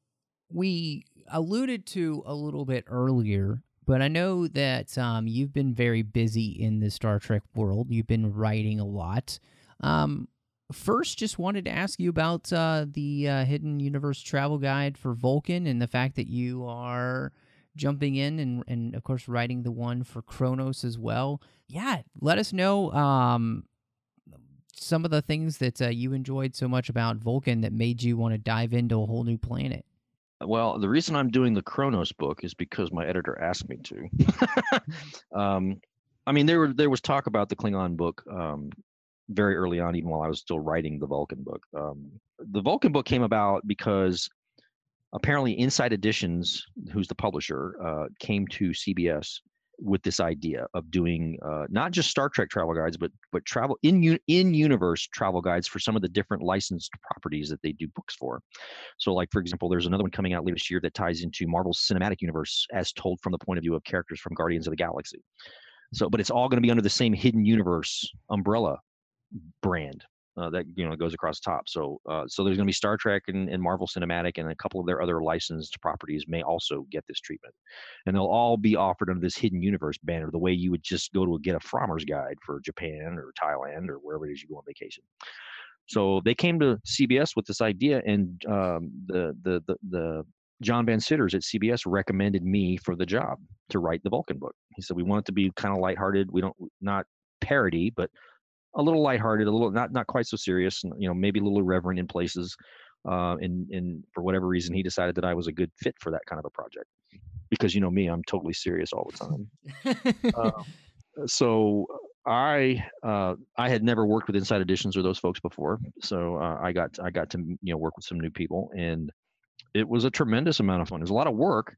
we alluded to a little bit earlier, but I know that um, you've been very busy in the Star Trek world. You've been writing a lot. Um, first, just wanted to ask you about uh, the uh, Hidden Universe Travel Guide for Vulcan and the fact that you are jumping in and, and of course, writing the one for Kronos as well. Yeah, let us know. Um, some of the things that uh, you enjoyed so much about Vulcan that made you want to dive into a whole new planet. Well, the reason I'm doing the Kronos book is because my editor asked me to. um, I mean, there were there was talk about the Klingon book um, very early on, even while I was still writing the Vulcan book. Um, the Vulcan book came about because apparently Insight Editions, who's the publisher, uh, came to CBS with this idea of doing uh, not just Star Trek travel guides, but but travel in in universe travel guides for some of the different licensed properties that they do books for. So, like for example, there's another one coming out later this year that ties into Marvel's cinematic universe as told from the point of view of characters from Guardians of the Galaxy. So, but it's all going to be under the same hidden universe umbrella brand uh, that you know goes across the top. So, uh, so there's going to be Star Trek and, and Marvel Cinematic, and a couple of their other licensed properties may also get this treatment, and they'll all be offered under this hidden universe banner, the way you would just go to get a Frommer's guide for Japan or Thailand or wherever it is you go on vacation. So they came to CBS with this idea, and um, the, the the the John Van Citters at CBS recommended me for the job to write the Vulcan book. He said we want it to be kind of lighthearted. We don't not parody, but a little lighthearted, a little not not quite so serious, and, you know, maybe a little irreverent in places. Uh, and and for whatever reason, he decided that I was a good fit for that kind of a project. because you know me, I'm totally serious all the time. uh, so I uh, I had never worked with Insight Editions or those folks before, so uh, I got I got to you know work with some new people, and it was a tremendous amount of fun. It was a lot of work,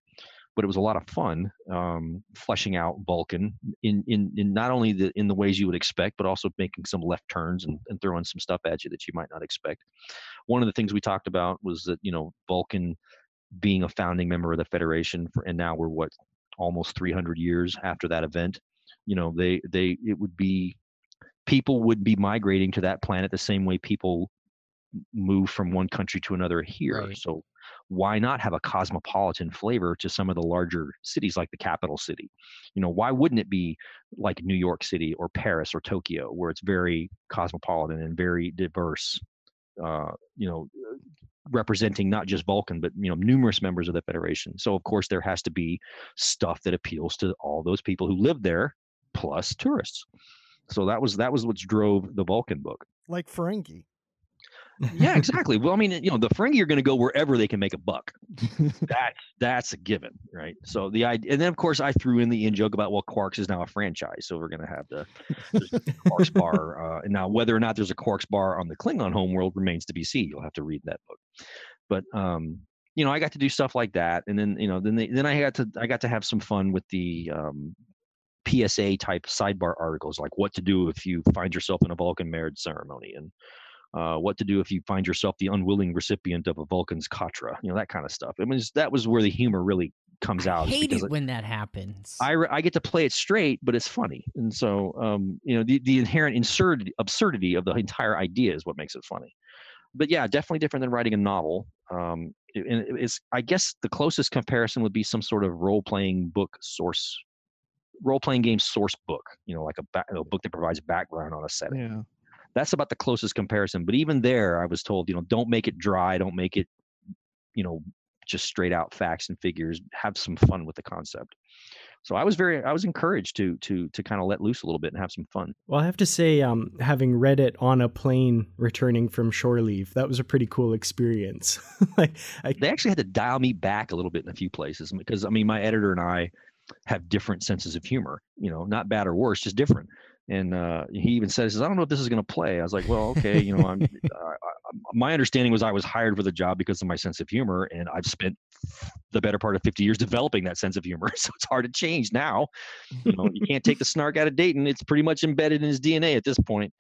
but it was a lot of fun um, fleshing out Vulcan in, in in not only the in the ways you would expect, but also making some left turns and, and throwing some stuff at you that you might not expect. One of the things we talked about was that you know Vulcan being a founding member of the Federation, for, and now we're what almost 300 years after that event. You know, they they it would be people would be migrating to that planet the same way people move from one country to another here. Right. So why not have a cosmopolitan flavor to some of the larger cities like the capital city? You know, why wouldn't it be like New York City or Paris or Tokyo, where it's very cosmopolitan and very diverse? Uh, you know, representing not just Vulcan, but you know, numerous members of the Federation. So of course, there has to be stuff that appeals to all those people who live there, plus tourists. So that was that was what drove the Vulcan book. Like Ferengi yeah, exactly. Well, I mean, you know, the Ferengi are going to go wherever they can make a buck. that's that's a given, right? So the idea, and then of course I threw in the in joke about well, Quarks is now a franchise, so we're going to have the, Quarks bar. Uh, and now whether or not there's a Quarks bar on the Klingon homeworld remains to be seen. You'll have to read that book. But um, you know, I got to do stuff like that, and then you know, then they, then I got to I got to have some fun with the um, PSA type sidebar articles, like what to do if you find yourself in a Vulcan marriage ceremony, and uh, what to do if you find yourself the unwilling recipient of a Vulcan's katra, you know, that kind of stuff. I mean, that was where the humor really comes I out. hate it when that happens. I, I get to play it straight, but it's funny. And so, um, you know, the, the inherent absurdity, absurdity of the entire idea is what makes it funny. But yeah, definitely different than writing a novel. Um, and it's, I guess the closest comparison would be some sort of role playing book source, role playing game source book, you know, like a, ba- a book that provides background on a setting. Yeah that's about the closest comparison. But even there, I was told, you know, don't make it dry, don't make it, you know, just straight out facts and figures. Have some fun with the concept. So I was very, I was encouraged to to to kind of let loose a little bit and have some fun. Well, I have to say, um, having read it on a plane returning from shore leave, that was a pretty cool experience. like, I, they actually had to dial me back a little bit in a few places because I mean, my editor and I have different senses of humor. You know, not bad or worse, just different and uh, he even says, "I don't know if this is going to play." I was like, "Well, okay, you know, I'm." Uh, my understanding was I was hired for the job because of my sense of humor, and I've spent the better part of 50 years developing that sense of humor. So it's hard to change now. You know, you can't take the snark out of Dayton; it's pretty much embedded in his DNA at this point.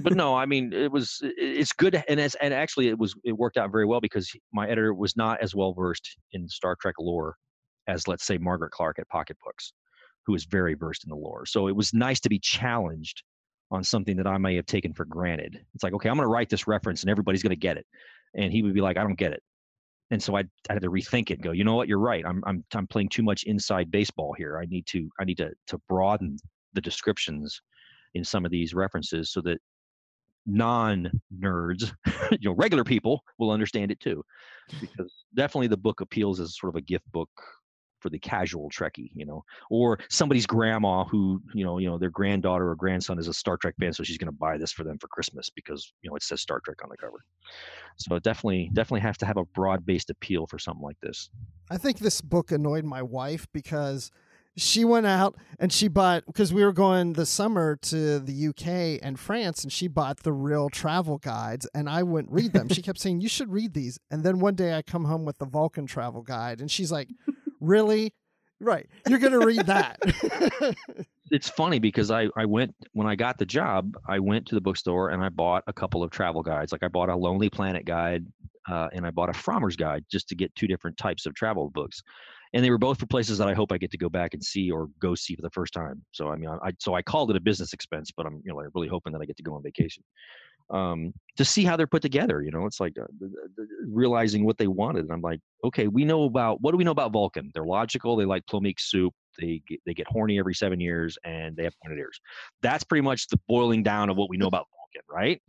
But no, I mean, it was it's good, and as and actually, it was it worked out very well because my editor was not as well versed in Star Trek lore as, let's say, Margaret Clark at Pocket Books who is very versed in the lore. So it was nice to be challenged on something that I may have taken for granted. It's like, okay, I'm going to write this reference and everybody's going to get it. And he would be like, I don't get it. And so I, I had to rethink it go, you know what, you're right. I'm, I'm, I'm playing too much inside baseball here. I need to, I need to, to broaden the descriptions in some of these references so that non nerds, you know, regular people will understand it too. Because definitely the book appeals as sort of a gift book for the casual Trekkie, you know, or somebody's grandma who, you know, you know, their granddaughter or grandson is a Star Trek fan, so she's going to buy this for them for Christmas because you know it says Star Trek on the cover. So definitely, definitely have to have a broad-based appeal for something like this. I think this book annoyed my wife because she went out and she bought because we were going the summer to the UK and France and she bought the real travel guides and I wouldn't read them. she kept saying you should read these and then one day I come home with the Vulcan travel guide and she's like really? Right. You're going to read that. it's funny because I, I went when I got the job, I went to the bookstore and I bought a couple of travel guides. Like I bought a Lonely Planet guide uh, and I bought a Frommer's guide just to get two different types of travel books. And they were both for places that I hope I get to go back and see or go see for the first time. So I mean, I so I called it a business expense, but I'm you know really hoping that I get to go on vacation um, to see how they're put together. You know, it's like uh, realizing what they wanted. And I'm like, okay, we know about what do we know about Vulcan? They're logical. They like plomeek soup. They get, they get horny every seven years, and they have pointed ears. That's pretty much the boiling down of what we know about Vulcan, right?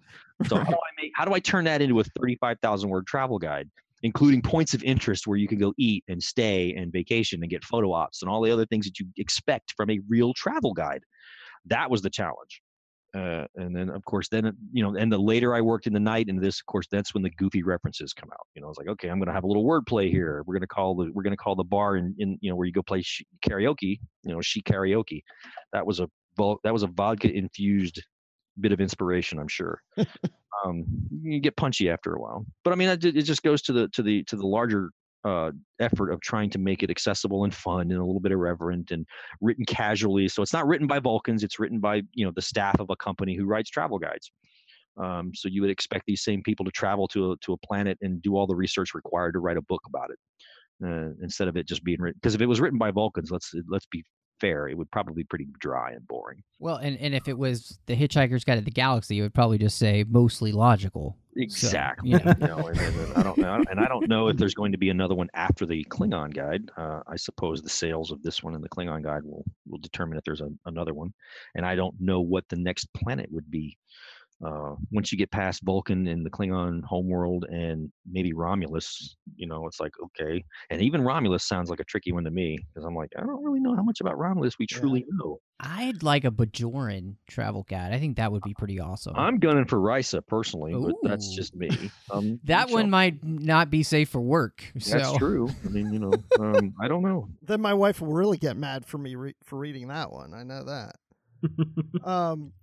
So how do I make how do I turn that into a 35,000 word travel guide? Including points of interest where you can go eat and stay and vacation and get photo ops and all the other things that you expect from a real travel guide. That was the challenge. Uh, and then of course then you know and the later I worked in the night and this of course that's when the goofy references come out. You know, I was like, okay, I'm gonna have a little wordplay here. We're gonna call the we're gonna call the bar in, in you know where you go play karaoke. You know, she karaoke. That was a that was a vodka infused bit of inspiration, I'm sure. um, you get punchy after a while, but I mean, it, it just goes to the to the to the larger uh, effort of trying to make it accessible and fun and a little bit irreverent and written casually. So it's not written by Vulcans; it's written by you know the staff of a company who writes travel guides. Um, so you would expect these same people to travel to a, to a planet and do all the research required to write a book about it, uh, instead of it just being written. Because if it was written by Vulcans, let's let's be fair, it would probably be pretty dry and boring. Well, and, and if it was the Hitchhiker's Guide to the Galaxy, it would probably just say mostly logical. Exactly. So, you know. know, and, and I don't know, and I don't know if there's going to be another one after the Klingon Guide. Uh, I suppose the sales of this one and the Klingon Guide will will determine if there's a, another one, and I don't know what the next planet would be uh, once you get past Vulcan and the Klingon homeworld and maybe Romulus, you know, it's like okay. And even Romulus sounds like a tricky one to me because I'm like, I don't really know how much about Romulus we truly yeah. know. I'd like a Bajoran travel guide. I think that would be pretty awesome. I'm gunning for Risa personally, Ooh. but that's just me. Um, that so. one might not be safe for work. So. That's true. I mean, you know, um, I don't know. Then my wife will really get mad for me re- for reading that one. I know that. um,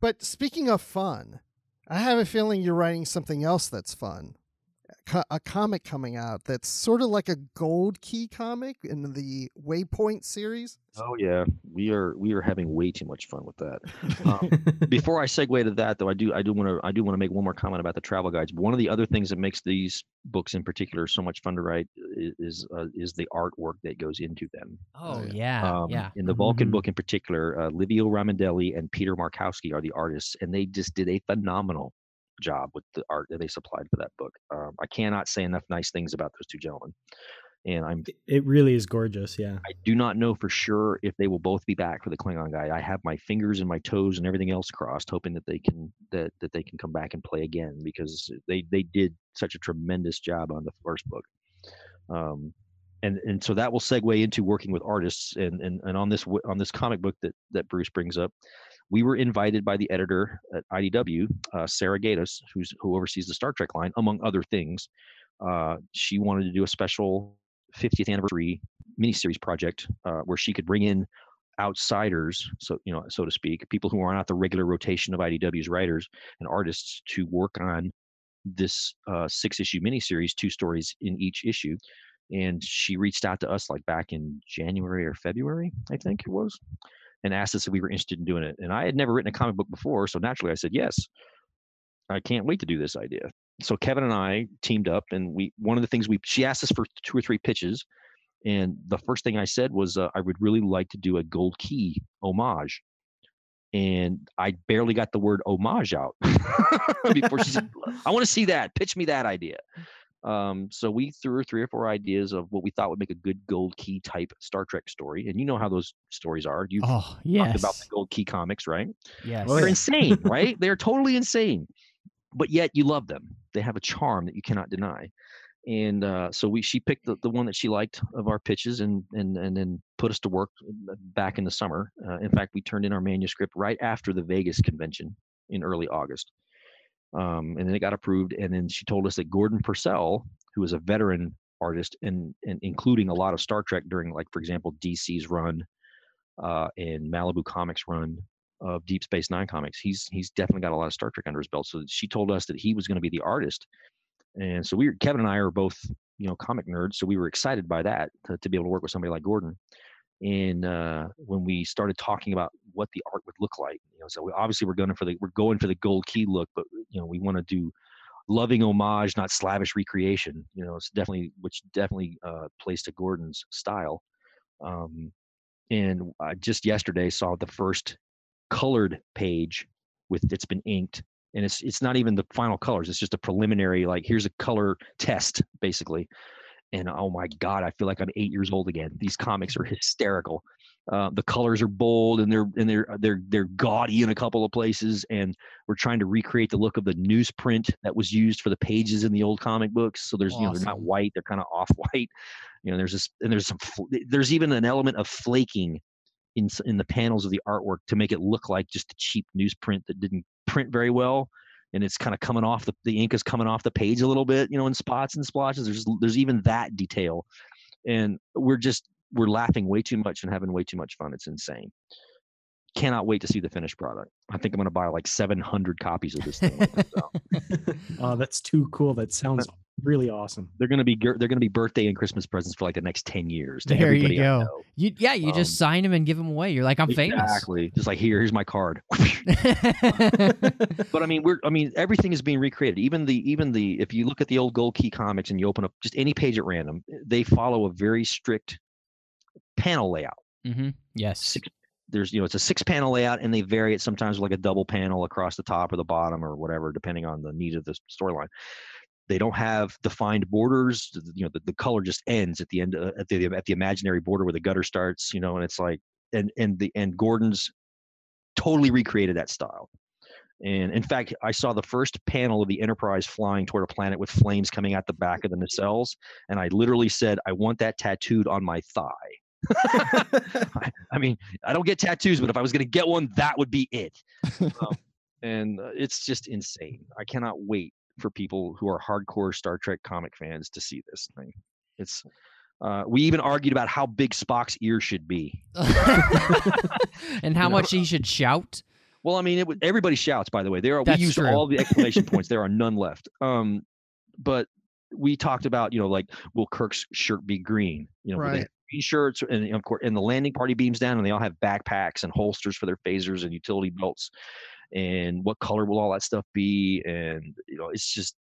but speaking of fun, I have a feeling you're writing something else that's fun a comic coming out that's sort of like a gold key comic in the Waypoint series. Oh yeah, we are we are having way too much fun with that. Um, before I segue to that, though, I do I do want to I do want to make one more comment about the travel guides. One of the other things that makes these books in particular so much fun to write is uh, is the artwork that goes into them. Oh yeah, um, yeah. In the Vulcan mm-hmm. book in particular, uh, Livio Ramondelli and Peter Markowski are the artists, and they just did a phenomenal job with the art that they supplied for that book. Um, I cannot say enough nice things about those two gentlemen. And I'm. It really is gorgeous. Yeah. I do not know for sure if they will both be back for the Klingon guy. I have my fingers and my toes and everything else crossed, hoping that they can that that they can come back and play again because they they did such a tremendous job on the first book. Um, and and so that will segue into working with artists and and, and on this on this comic book that that Bruce brings up we were invited by the editor at IDW, uh, Sarah Gaydos, who's who oversees the Star Trek line, among other things. Uh, she wanted to do a special 50th anniversary miniseries project uh, where she could bring in outsiders, so you know, so to speak, people who are not the regular rotation of IDW's writers and artists to work on this uh, six-issue miniseries, two stories in each issue. And she reached out to us like back in January or February, I think it was, and asked us if we were interested in doing it. And I had never written a comic book before, so naturally I said yes. I can't wait to do this idea. So Kevin and I teamed up, and we one of the things we she asked us for two or three pitches, and the first thing I said was uh, I would really like to do a gold key homage, and I barely got the word homage out before she said, "I want to see that. Pitch me that idea." Um, so we threw three or four ideas of what we thought would make a good gold key type Star Trek story. And you know how those stories are. You oh, yes. talked about the gold key comics, right? Yes. They're insane, right? They're totally insane. But yet you love them. They have a charm that you cannot deny. And uh, so we she picked the, the one that she liked of our pitches and and and then put us to work back in the summer. Uh, in fact, we turned in our manuscript right after the Vegas convention in early August um, and then it got approved. And then she told us that Gordon Purcell, who is a veteran artist and, and including a lot of Star Trek during, like for example, DC's run uh, and Malibu Comics run of Deep Space Nine comics, he's he's definitely got a lot of Star Trek under his belt. So she told us that he was going to be the artist, and so we, Kevin and I, are both you know comic nerds, so we were excited by that to, to be able to work with somebody like Gordon and uh, when we started talking about what the art would look like you know so we obviously we're going for the we're going for the gold key look but you know we want to do loving homage not slavish recreation you know it's definitely which definitely uh, plays to gordon's style um, and i just yesterday saw the first colored page with it's been inked and it's it's not even the final colors it's just a preliminary like here's a color test basically and oh my god i feel like i'm eight years old again. These comics are hysterical. Uh, the colors are bold and they're and they're they're they're gaudy in a couple of places and we're trying to recreate the look of the newsprint that was used for the pages in the old comic books. So there's awesome. you know they're not white they're kind of off white you know there's this and there's some there's even an element of flaking in in the panels of the artwork to make it look like just a cheap newsprint that didn't print very well and it's kind of coming off the the ink is coming off the page a little bit you know in spots and splotches there's there's even that detail. And we're just we're laughing way too much and having way too much fun it's insane cannot wait to see the finished product i think i'm going to buy like 700 copies of this thing when it comes out. oh, that's too cool. That sounds really awesome. they're going to be they're going to be birthday and christmas presents for like the next 10 years to There you everybody I go. You, yeah, you just Um, sign them and give them away. You're like, I'm famous. exactly just like here here's my card but I mean, we're I mean, everything is being recreated. Even the even the if you look at the old Gold Key comics and you open up just any page at random, they follow a very strict panel layout. hmm Yes. Six, there's you know it's a six panel layout and they vary it sometimes like a double panel across the top or the bottom or whatever depending on the need of the storyline. They don't have defined borders. You know, the, the color just ends at the end uh, at the at the imaginary border where the gutter starts. You know, and it's like and and the and Gordon's totally recreated that style. And in fact, I saw the first panel of the Enterprise flying toward a planet with flames coming out the back of the nacelles, and I literally said, "I want that tattooed on my thigh." I, I mean, I don't get tattoos, but if I was going to get one, that would be it. Um, and uh, it's just insane. I cannot wait for people who are hardcore Star Trek comic fans to see this thing. It's. Uh, we even argued about how big Spock's ear should be. and how know, much he should shout. Well, I mean, it, everybody shouts. By the way, there are That's we used true. all the exclamation points. There are none left. Um, but we talked about you know like will Kirk's shirt be green? You know, Right. green shirts, and of course, and the landing party beams down, and they all have backpacks and holsters for their phasers and utility belts. And what color will all that stuff be? And you know, it's just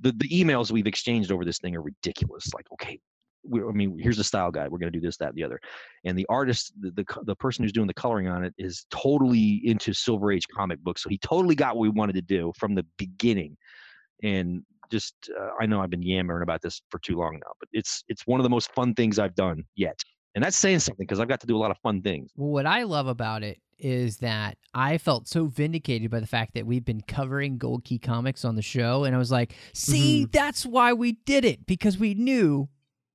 the the emails we've exchanged over this thing are ridiculous. Like, okay. We, I mean, here's the style guide. We're going to do this, that, and the other and the artist the, the the person who's doing the coloring on it is totally into silver age comic books so he totally got what we wanted to do from the beginning and just uh, i know i've been yammering about this for too long now but it's it's one of the most fun things i've done yet and that's saying something because i've got to do a lot of fun things Well, what I love about it is that I felt so vindicated by the fact that we've been covering Gold Key Comics on the show. And I was like, see, that's why we did it because we knew.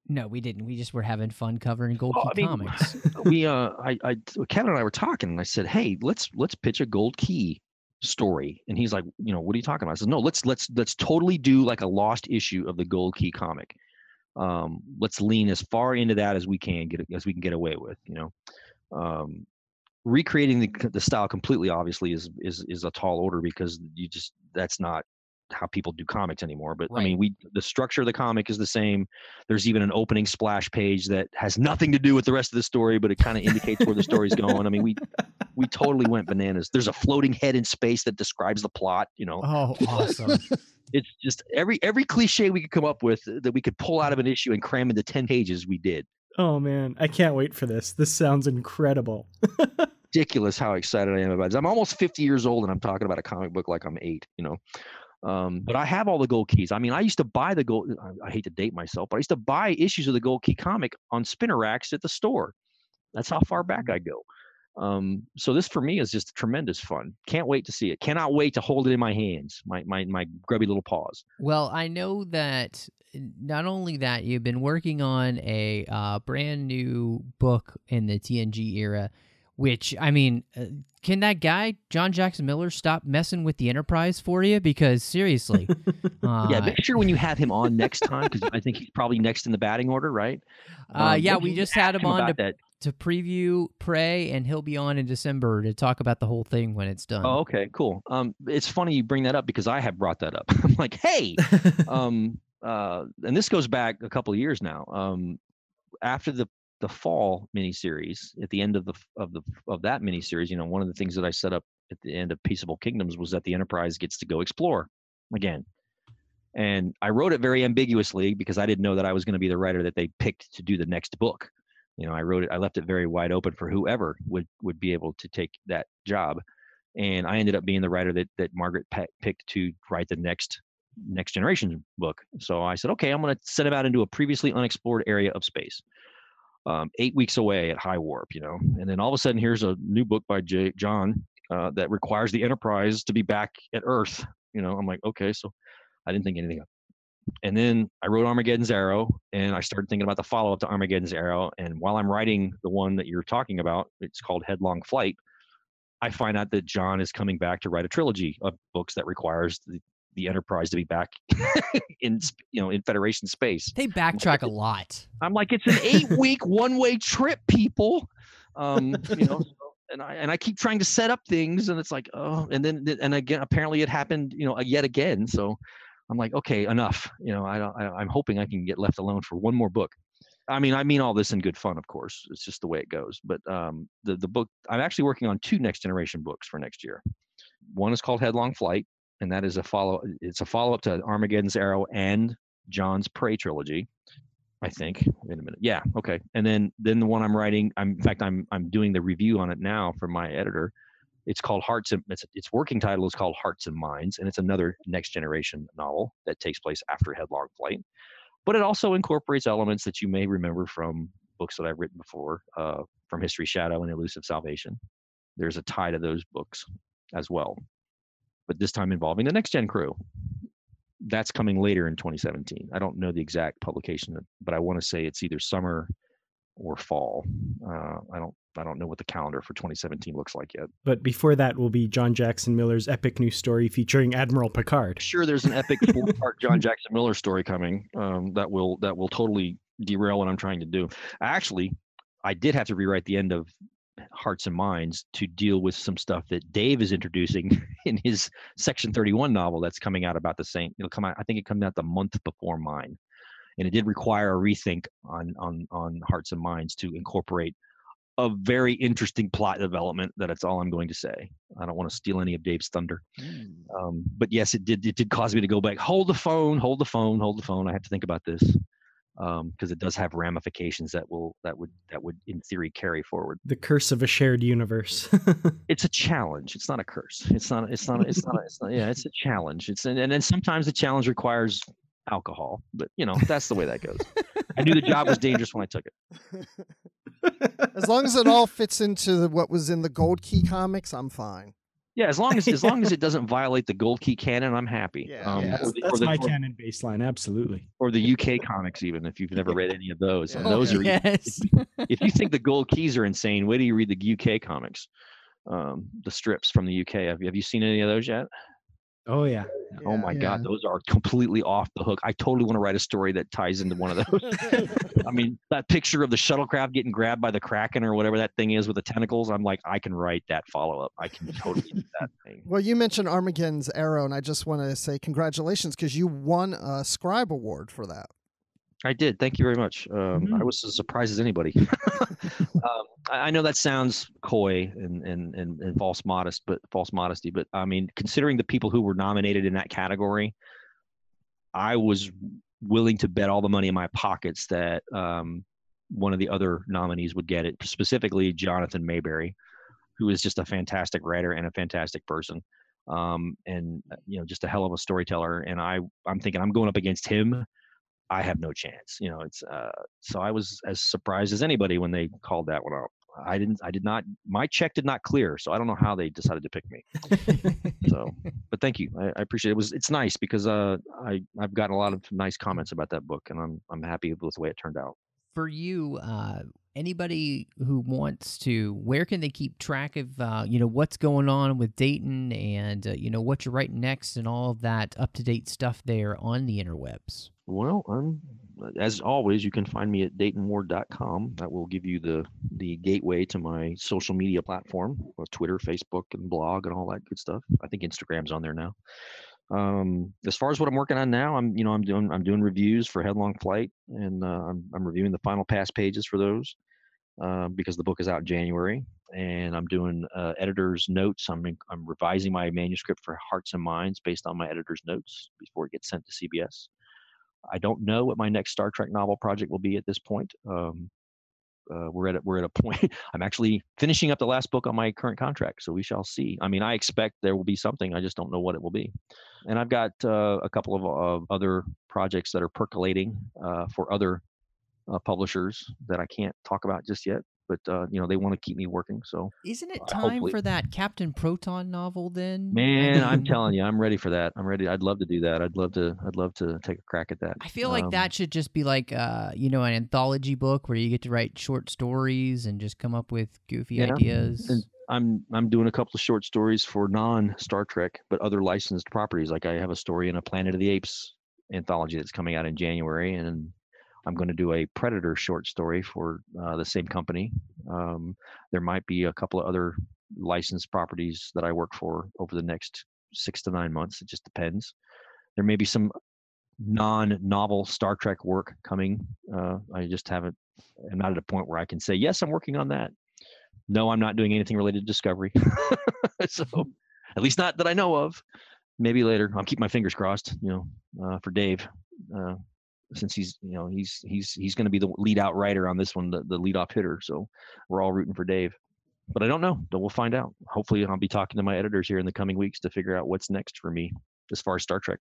No, we didn't. We just were having fun covering Gold Key I mean, Comics. we uh I, I kevin and i were talking and i said hey let's let's pitch a gold key story and he's like you know what are you talking about? I said no let's let's let's totally do like a lost issue of the gold key comic. Um let's lean as far into that as we can get as we can get away with you know? Um recreating the, the style completely obviously is is is a tall order because you just that's not how people do comics anymore but i mean we the structure of the comic is the same there's even an opening splash page that has nothing to do with the rest of the story but it kind of indicates where the story's going i mean we we totally went bananas there's a floating head in space that describes the plot you know oh, awesome. it's just every every cliche we could come up with that we could pull out of an issue and cram into 10 pages we did Oh man, I can't wait for this. This sounds incredible. ridiculous how excited I am about this. I'm almost 50 years old and I'm talking about a comic book like I'm eight, you know. Um, but I have all the gold keys. I mean, I used to buy the gold. I, I hate to date myself, but I used to buy issues of the gold key comic on spinner racks at the store. That's how far back I go. Um, so this for me is just tremendous fun. Can't wait to see it. Cannot wait to hold it in my hands, my my my grubby little paws. Well, I know that not only that you've been working on a uh, brand new book in the TNG era, which I mean, uh, can that guy John Jackson Miller stop messing with the Enterprise for you? Because seriously, uh, yeah, make sure when you have him on next time, because I think he's probably next in the batting order, right? uh, Um, yeah, we just had him on to that. to preview Prey, and he'll be on in December to talk about the whole thing when it's done. Oh, okay, cool. Um, it's funny you bring that up because I have brought that up. I'm like, hey, um, uh, and this goes back a couple of years now. Um, after the the fall miniseries, at the end of the of the of that miniseries, you know, one of the things that I set up at the end of Peaceable Kingdoms was that the Enterprise gets to go explore again. And I wrote it very ambiguously because I didn't know that I was going to be the writer that they picked to do the next book. You know, I wrote it, I left it very wide open for whoever would would be able to take that job. And I ended up being the writer that that Margaret picked to write the next next generation book. So I said, okay, I'm going to send him out into a previously unexplored area of space. Um, eight weeks away at high warp, you know, and then all of a sudden, here's a new book by J- John uh, that requires the Enterprise to be back at Earth. You know, I'm like, okay, so I didn't think anything of. It. And then I wrote Armageddon's Arrow, and I started thinking about the follow up to Armageddon's Arrow. And while I'm writing the one that you're talking about, it's called Headlong Flight. I find out that John is coming back to write a trilogy of books that requires the, the Enterprise to be back in you know in Federation space. They backtrack a lot. I'm like, it's an eight week one way trip, people. Um, you know, and I and I keep trying to set up things, and it's like, oh, and then and again, apparently it happened, you know, yet again. So I'm like, okay, enough. You know, I, I I'm hoping I can get left alone for one more book. I mean, I mean all this in good fun, of course. It's just the way it goes. But um, the the book, I'm actually working on two next generation books for next year. One is called Headlong Flight, and that is a follow. It's a follow up to Armageddon's Arrow and John's Prey trilogy. I think. Wait a minute. Yeah. Okay. And then then the one I'm writing. I'm in fact I'm I'm doing the review on it now for my editor. It's called Hearts and its its working title is called Hearts and Minds, and it's another next generation novel that takes place after Headlong Flight. But it also incorporates elements that you may remember from books that I've written before, uh, from History Shadow and Elusive Salvation. There's a tie to those books as well, but this time involving the next gen crew that's coming later in 2017. I don't know the exact publication, but I want to say it's either summer or fall. Uh, I don't I don't know what the calendar for 2017 looks like yet. But before that will be John Jackson Miller's epic new story featuring Admiral Picard. Sure, there's an epic four-part John Jackson Miller story coming um, that will that will totally derail what I'm trying to do. Actually, I did have to rewrite the end of hearts and minds to deal with some stuff that Dave is introducing in his Section 31 novel that's coming out about the same. It'll come out. I think it comes out the month before mine, and it did require a rethink on on on hearts and minds to incorporate a very interesting plot development. That it's all I'm going to say. I don't want to steal any of Dave's thunder, mm. um, but yes, it did. It did cause me to go back. Hold the phone. Hold the phone. Hold the phone. I have to think about this because um, it does have ramifications that will that would that would in theory carry forward. The curse of a shared universe. it's a challenge. It's not a curse. It's not. It's not. It's not. It's not. Yeah, it's a challenge. It's and and then sometimes the challenge requires alcohol, but you know that's the way that goes. I knew the job was dangerous when I took it. As long as it all fits into the, what was in the Gold Key comics, I'm fine. Yeah, as long as as long as it doesn't violate the Gold Key canon, I'm happy. Yeah, um, yeah. That's, the, that's the, my or, canon baseline, absolutely. Or the UK comics, even if you've never read any of those. Yeah. And those are yes. if, if, you think the Gold Keys are insane, wait do you read the UK comics, um, the strips from the UK. Have, have you seen any of those yet? Oh yeah. oh my yeah. God, those are completely off the hook. I totally want to write a story that ties into one of those. I mean, that picture of the shuttlecraft getting grabbed by the kraken or whatever that thing is with the tentacles. I'm like, I can write that follow up. I can totally do that thing. Well, you mentioned Armageddon's Arrow, and I just want to say congratulations because you won a Scribe Award for that. I did. Thank you very much. Um, mm-hmm. I was as surprised as anybody. um, I know that sounds coy and, and, and, and, false modest, but false modesty. But I mean, considering the people who were nominated in that category, I was willing to bet all the money in my pockets that um, one of the other nominees would get it. Specifically, Jonathan Maberry, who is just a fantastic writer and a fantastic person, um, and you know, just a hell of a storyteller. And I, I'm thinking I'm going up against him I have no chance. You know, it's uh, so I was as surprised as anybody when they called that one out. I didn't. I did not. My check did not clear, so I don't know how they decided to pick me. so, but thank you. I, I, appreciate it. it. Was it's nice because uh, I I've gotten a lot of nice comments about that book, and I'm I'm happy with the way it turned out. For you, uh, anybody who wants to, where can they keep track of uh, you know what's going on with Dayton and uh, you know what you're writing next and all of that up to date stuff there on the interwebs. Well, I'm as always, you can find me at DaytonWard.com. That will give you the the gateway to my social media platform, uh, Twitter, Facebook, and blog, and all that good stuff. I think Instagram's on there now. Um, as far as what I'm working on now, I'm you know I'm doing I'm doing reviews for Headlong Flight, and uh, I'm I'm reviewing the final pass pages for those uh, because the book is out in January, and I'm doing uh, editor's notes. I'm I'm revising my manuscript for Hearts and Minds based on my editor's notes before it gets sent to CBS. I don't know what my next Star Trek novel project will be at this point. Um, uh, we're at a, we're at a point. I'm actually finishing up the last book on my current contract, so we shall see. I mean, I expect there will be something. I just don't know what it will be. And I've got uh, a couple of uh, other projects that are percolating uh, for other uh, publishers that I can't talk about just yet. But uh, you know they want to keep me working. So Isn't it time hopefully- for that Captain Proton novel then? man, I'm telling you, I'm ready for that. I'm ready. I'd love to do that. I'd love to. I'd love to take a crack at that. I feel like Um, that should just be like uh, you know, an anthology book where you get to write short stories and just come up with goofy Yeah, ideas. and I'm I'm doing a couple of short stories for non Star Trek, but other licensed properties. Like I have a story in a Planet of the Apes anthology that's coming out in January, and I'm going to do a Predator short story for uh, the same company. Um, there might be a couple of other licensed properties that I work for over the next six to nine months. It just depends. There may be some non-novel Star Trek work coming. Uh, I just haven't. I'm not at a point where I can say yes, I'm working on that. No, I'm not doing anything related to Discovery. so, at least not that I know of. Maybe later. I'll keep my fingers crossed. You know, uh, for Dave, uh, since he's you know he's he's he's going to be the lead out writer on this one, the, the lead off hitter. So we're all rooting for Dave. But I don't know. We'll find out. Hopefully, I'll be talking to my editors here in the coming weeks to figure out what's next for me as far as Star Trek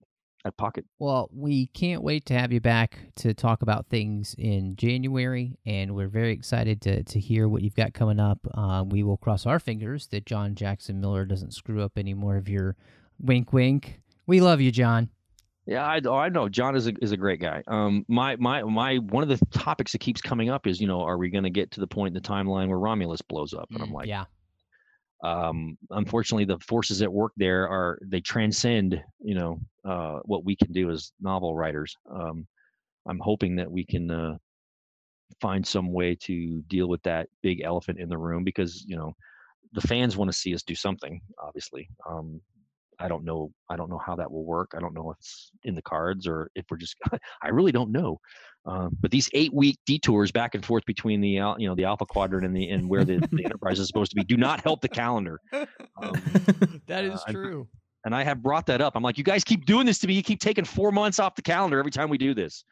at Pocket. Well, we can't wait to have you back to talk about things in January, and we're very excited to, to hear what you've got coming up. Uh, we will cross our fingers that John Jackson Miller doesn't screw up any more of your wink wink. We love you, John. Yeah, I, I know. John is a is a great guy. Um, my my my one of the topics that keeps coming up is you know are we going to get to the point in the timeline where Romulus blows up? And I'm like, yeah. um, unfortunately, the forces at work there are they transcend you know uh, what we can do as novel writers. Um, I'm hoping that we can uh, find some way to deal with that big elephant in the room because you know the fans want to see us do something. Obviously, um, I don't know. I don't know how that will work. I don't know if it's in the cards or if we're just. I really don't know. Um, but these eight-week detours back and forth between the you know the Alpha Quadrant and the and where the, the Enterprise is supposed to be do not help the calendar. Um, that is uh, true. and I have brought that up. I'm like, you guys keep doing this to me. You keep taking four months off the calendar every time we do this.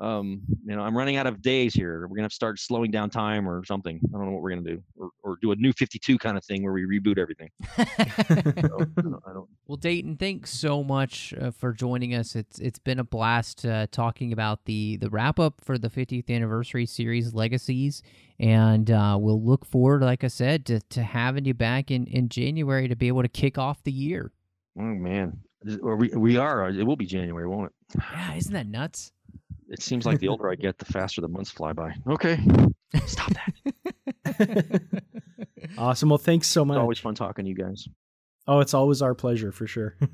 Um, you know, I'm running out of days here. We're gonna have to start slowing down time or something. I don't know what we're gonna do, or, or do a new 52 kind of thing where we reboot everything. So, I don't, I don't Well, Dayton, thanks so much uh, for joining us. It's it's been a blast uh, talking about the the wrap up for the 50th anniversary series Legacies, and uh, we'll look forward, like I said, to, to having you back in, in January to be able to kick off the year. Oh man, or we we are. It will be January, won't it? Yeah, isn't that nuts? It seems like the older I get, the faster the months fly by. Okay, stop that. awesome. Well, thanks so It's much. always fun talking to you guys. Oh, it's always our pleasure for sure.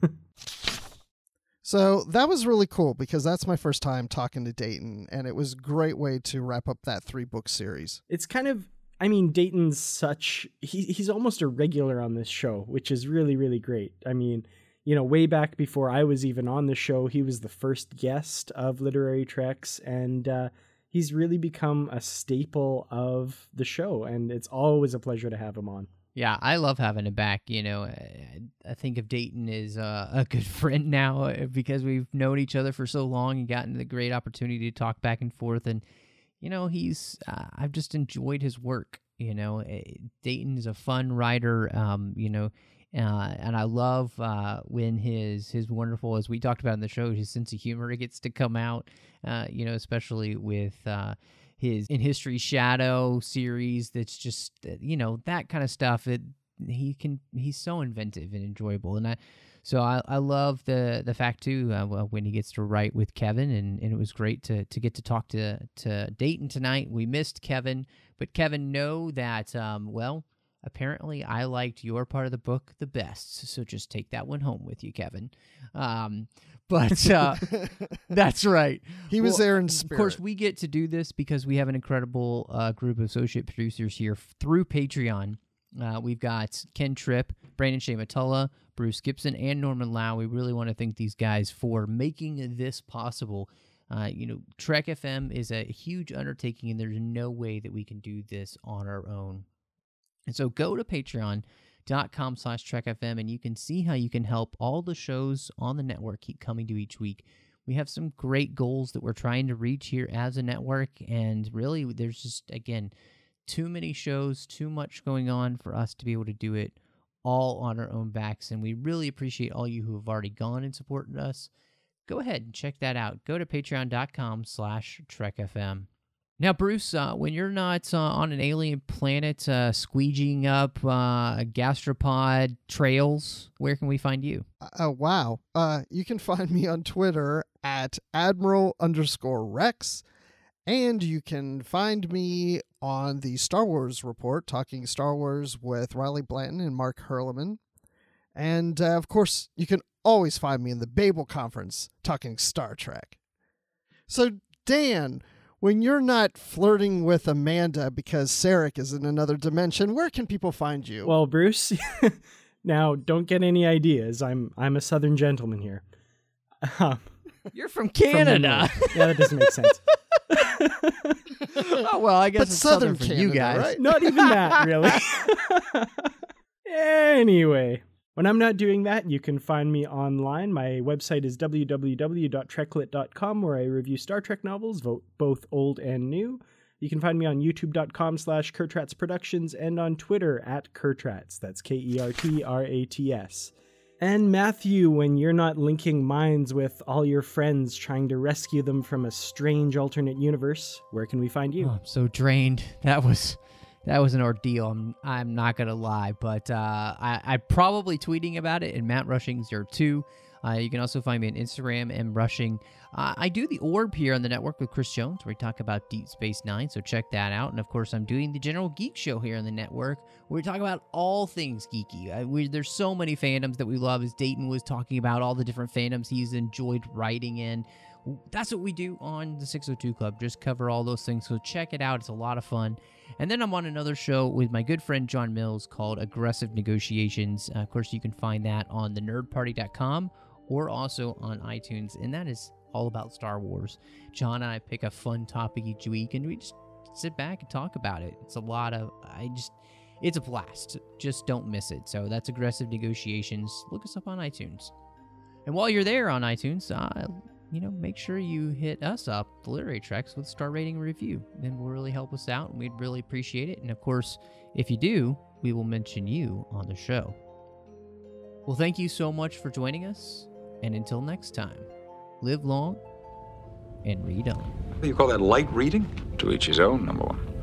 So that was really cool because that's my first time talking to Dayton, and it was a great way to wrap up that three book series. it's kind of I mean Dayton's such he he's almost a regular on this show, which is really really great. I mean, you know, way back before I was even on the show, he was the first guest of Literary Treks and uh he's really become a staple of the show and it's always a pleasure to have him on. Yeah, I love having him back. You know, I, think of Dayton as uh, a good friend now uh, because we've known each other for so long and gotten the great opportunity to talk back and forth. And you know, he's uh, I've just enjoyed his work. You know, Eh, Dayton is a fun writer. Um, you know, uh, and I love uh, when his his wonderful, as we talked about in the show, his sense of humor gets to come out. Uh, you know, especially with. Uh, his in history shadow series that's just uh, you know that kind of stuff it he can he's so inventive and enjoyable and i so i, I love the the fact too uh, when he gets to write with kevin and, and it was great to to get to talk to to dayton tonight we missed kevin but kevin know that um well apparently i liked your part of the book the best so just take that one home with you kevin um but uh that's right He was Well, there in of course, we get to do this because we have an incredible uh, group of associate producers here through Patreon. Uh, we've got Ken Tripp, Brandon Shea Matullo, Bruce Gibson, and Norman Lau. We really want to thank these guys for making this possible. Uh, you know, Trek FM is a huge undertaking, and there's no way that we can do this on our own. And so go to patreon.com slash trekfm and you can see how you can help all the shows on the network keep coming to each week. We have some great goals that we're trying to reach here as a network, and really, there's just, again, too many shows, too much going on for us to be able to do it all on our own backs. And we really appreciate all you who have already gone and supported us. Go ahead and check that out. Go to patreon.com slash trekfm. Now, Bruce, uh, when you're not uh, on an alien planet uh, squeegeeing up uh, gastropod trails, where can we find you? Uh, wow. Uh, you can find me on Twitter at Admiral underscore Rex. And you can find me on the Star Wars Report, talking Star Wars with Riley Blanton and Mark Herleman. And of course, you can always find me in the Babel Conference, talking Star Trek. So, Dan, when you're not flirting with Amanda because Sarek is in another dimension, where can people find you? Well, Bruce, now don't get any ideas. I'm I'm a Southern gentleman here. Um, You're from from Canada. north. yeah, that doesn't make sense. oh, well, I guess but it's Southern southern, for Canada, you guys. right? Not even that, really. anyway, when I'm not doing that, you can find me online. My website is www.treklit.com, where I review Star Trek novels, both old and new. You can find me on youtube.com slash Kertrats Productions and on Twitter at Kertrats. That's K E R T R A T S. And Matthew, when you're not linking minds with all your friends trying to rescue them from a strange alternate universe, where can we find you? Oh, I'm so drained. That was that was an ordeal. I'm I'm not gonna lie, but uh, I I probably tweeting about it in Matt Rushing 02. Uh, you can also find me on Instagram and Rushing. Uh, I do the Orb here on the network with Chris Jones, where we talk about Deep Space Nine. So check that out. And of course, I'm doing the General Geek Show here on the network, where we talk about all things geeky. Uh, we, there's so many fandoms that we love. As Dayton was talking about all the different fandoms he's enjoyed writing in that's what we do on the 602 Club. Just cover all those things. So check it out. It's a lot of fun. And then I'm on another show with my good friend John Mills called Aggressive Negotiations. Uh, of course, you can find that on thenerdparty.com or also on iTunes. And that is all about Star Wars. John and I pick a fun topic each week and we just sit back and talk about it. It's a lot of, I just, it's a blast. Just don't miss it. So that's Aggressive Negotiations. Look us up on iTunes. And while you're there on iTunes, uh, you know, make sure you hit us up, the Literary Treks, with star rating review. Then will really help us out, and we'd really appreciate it. And of course, if you do, we will mention you on the show. Well, thank you so much for joining us, and until next time, live long and read on. You call that light reading? To each his own, number one.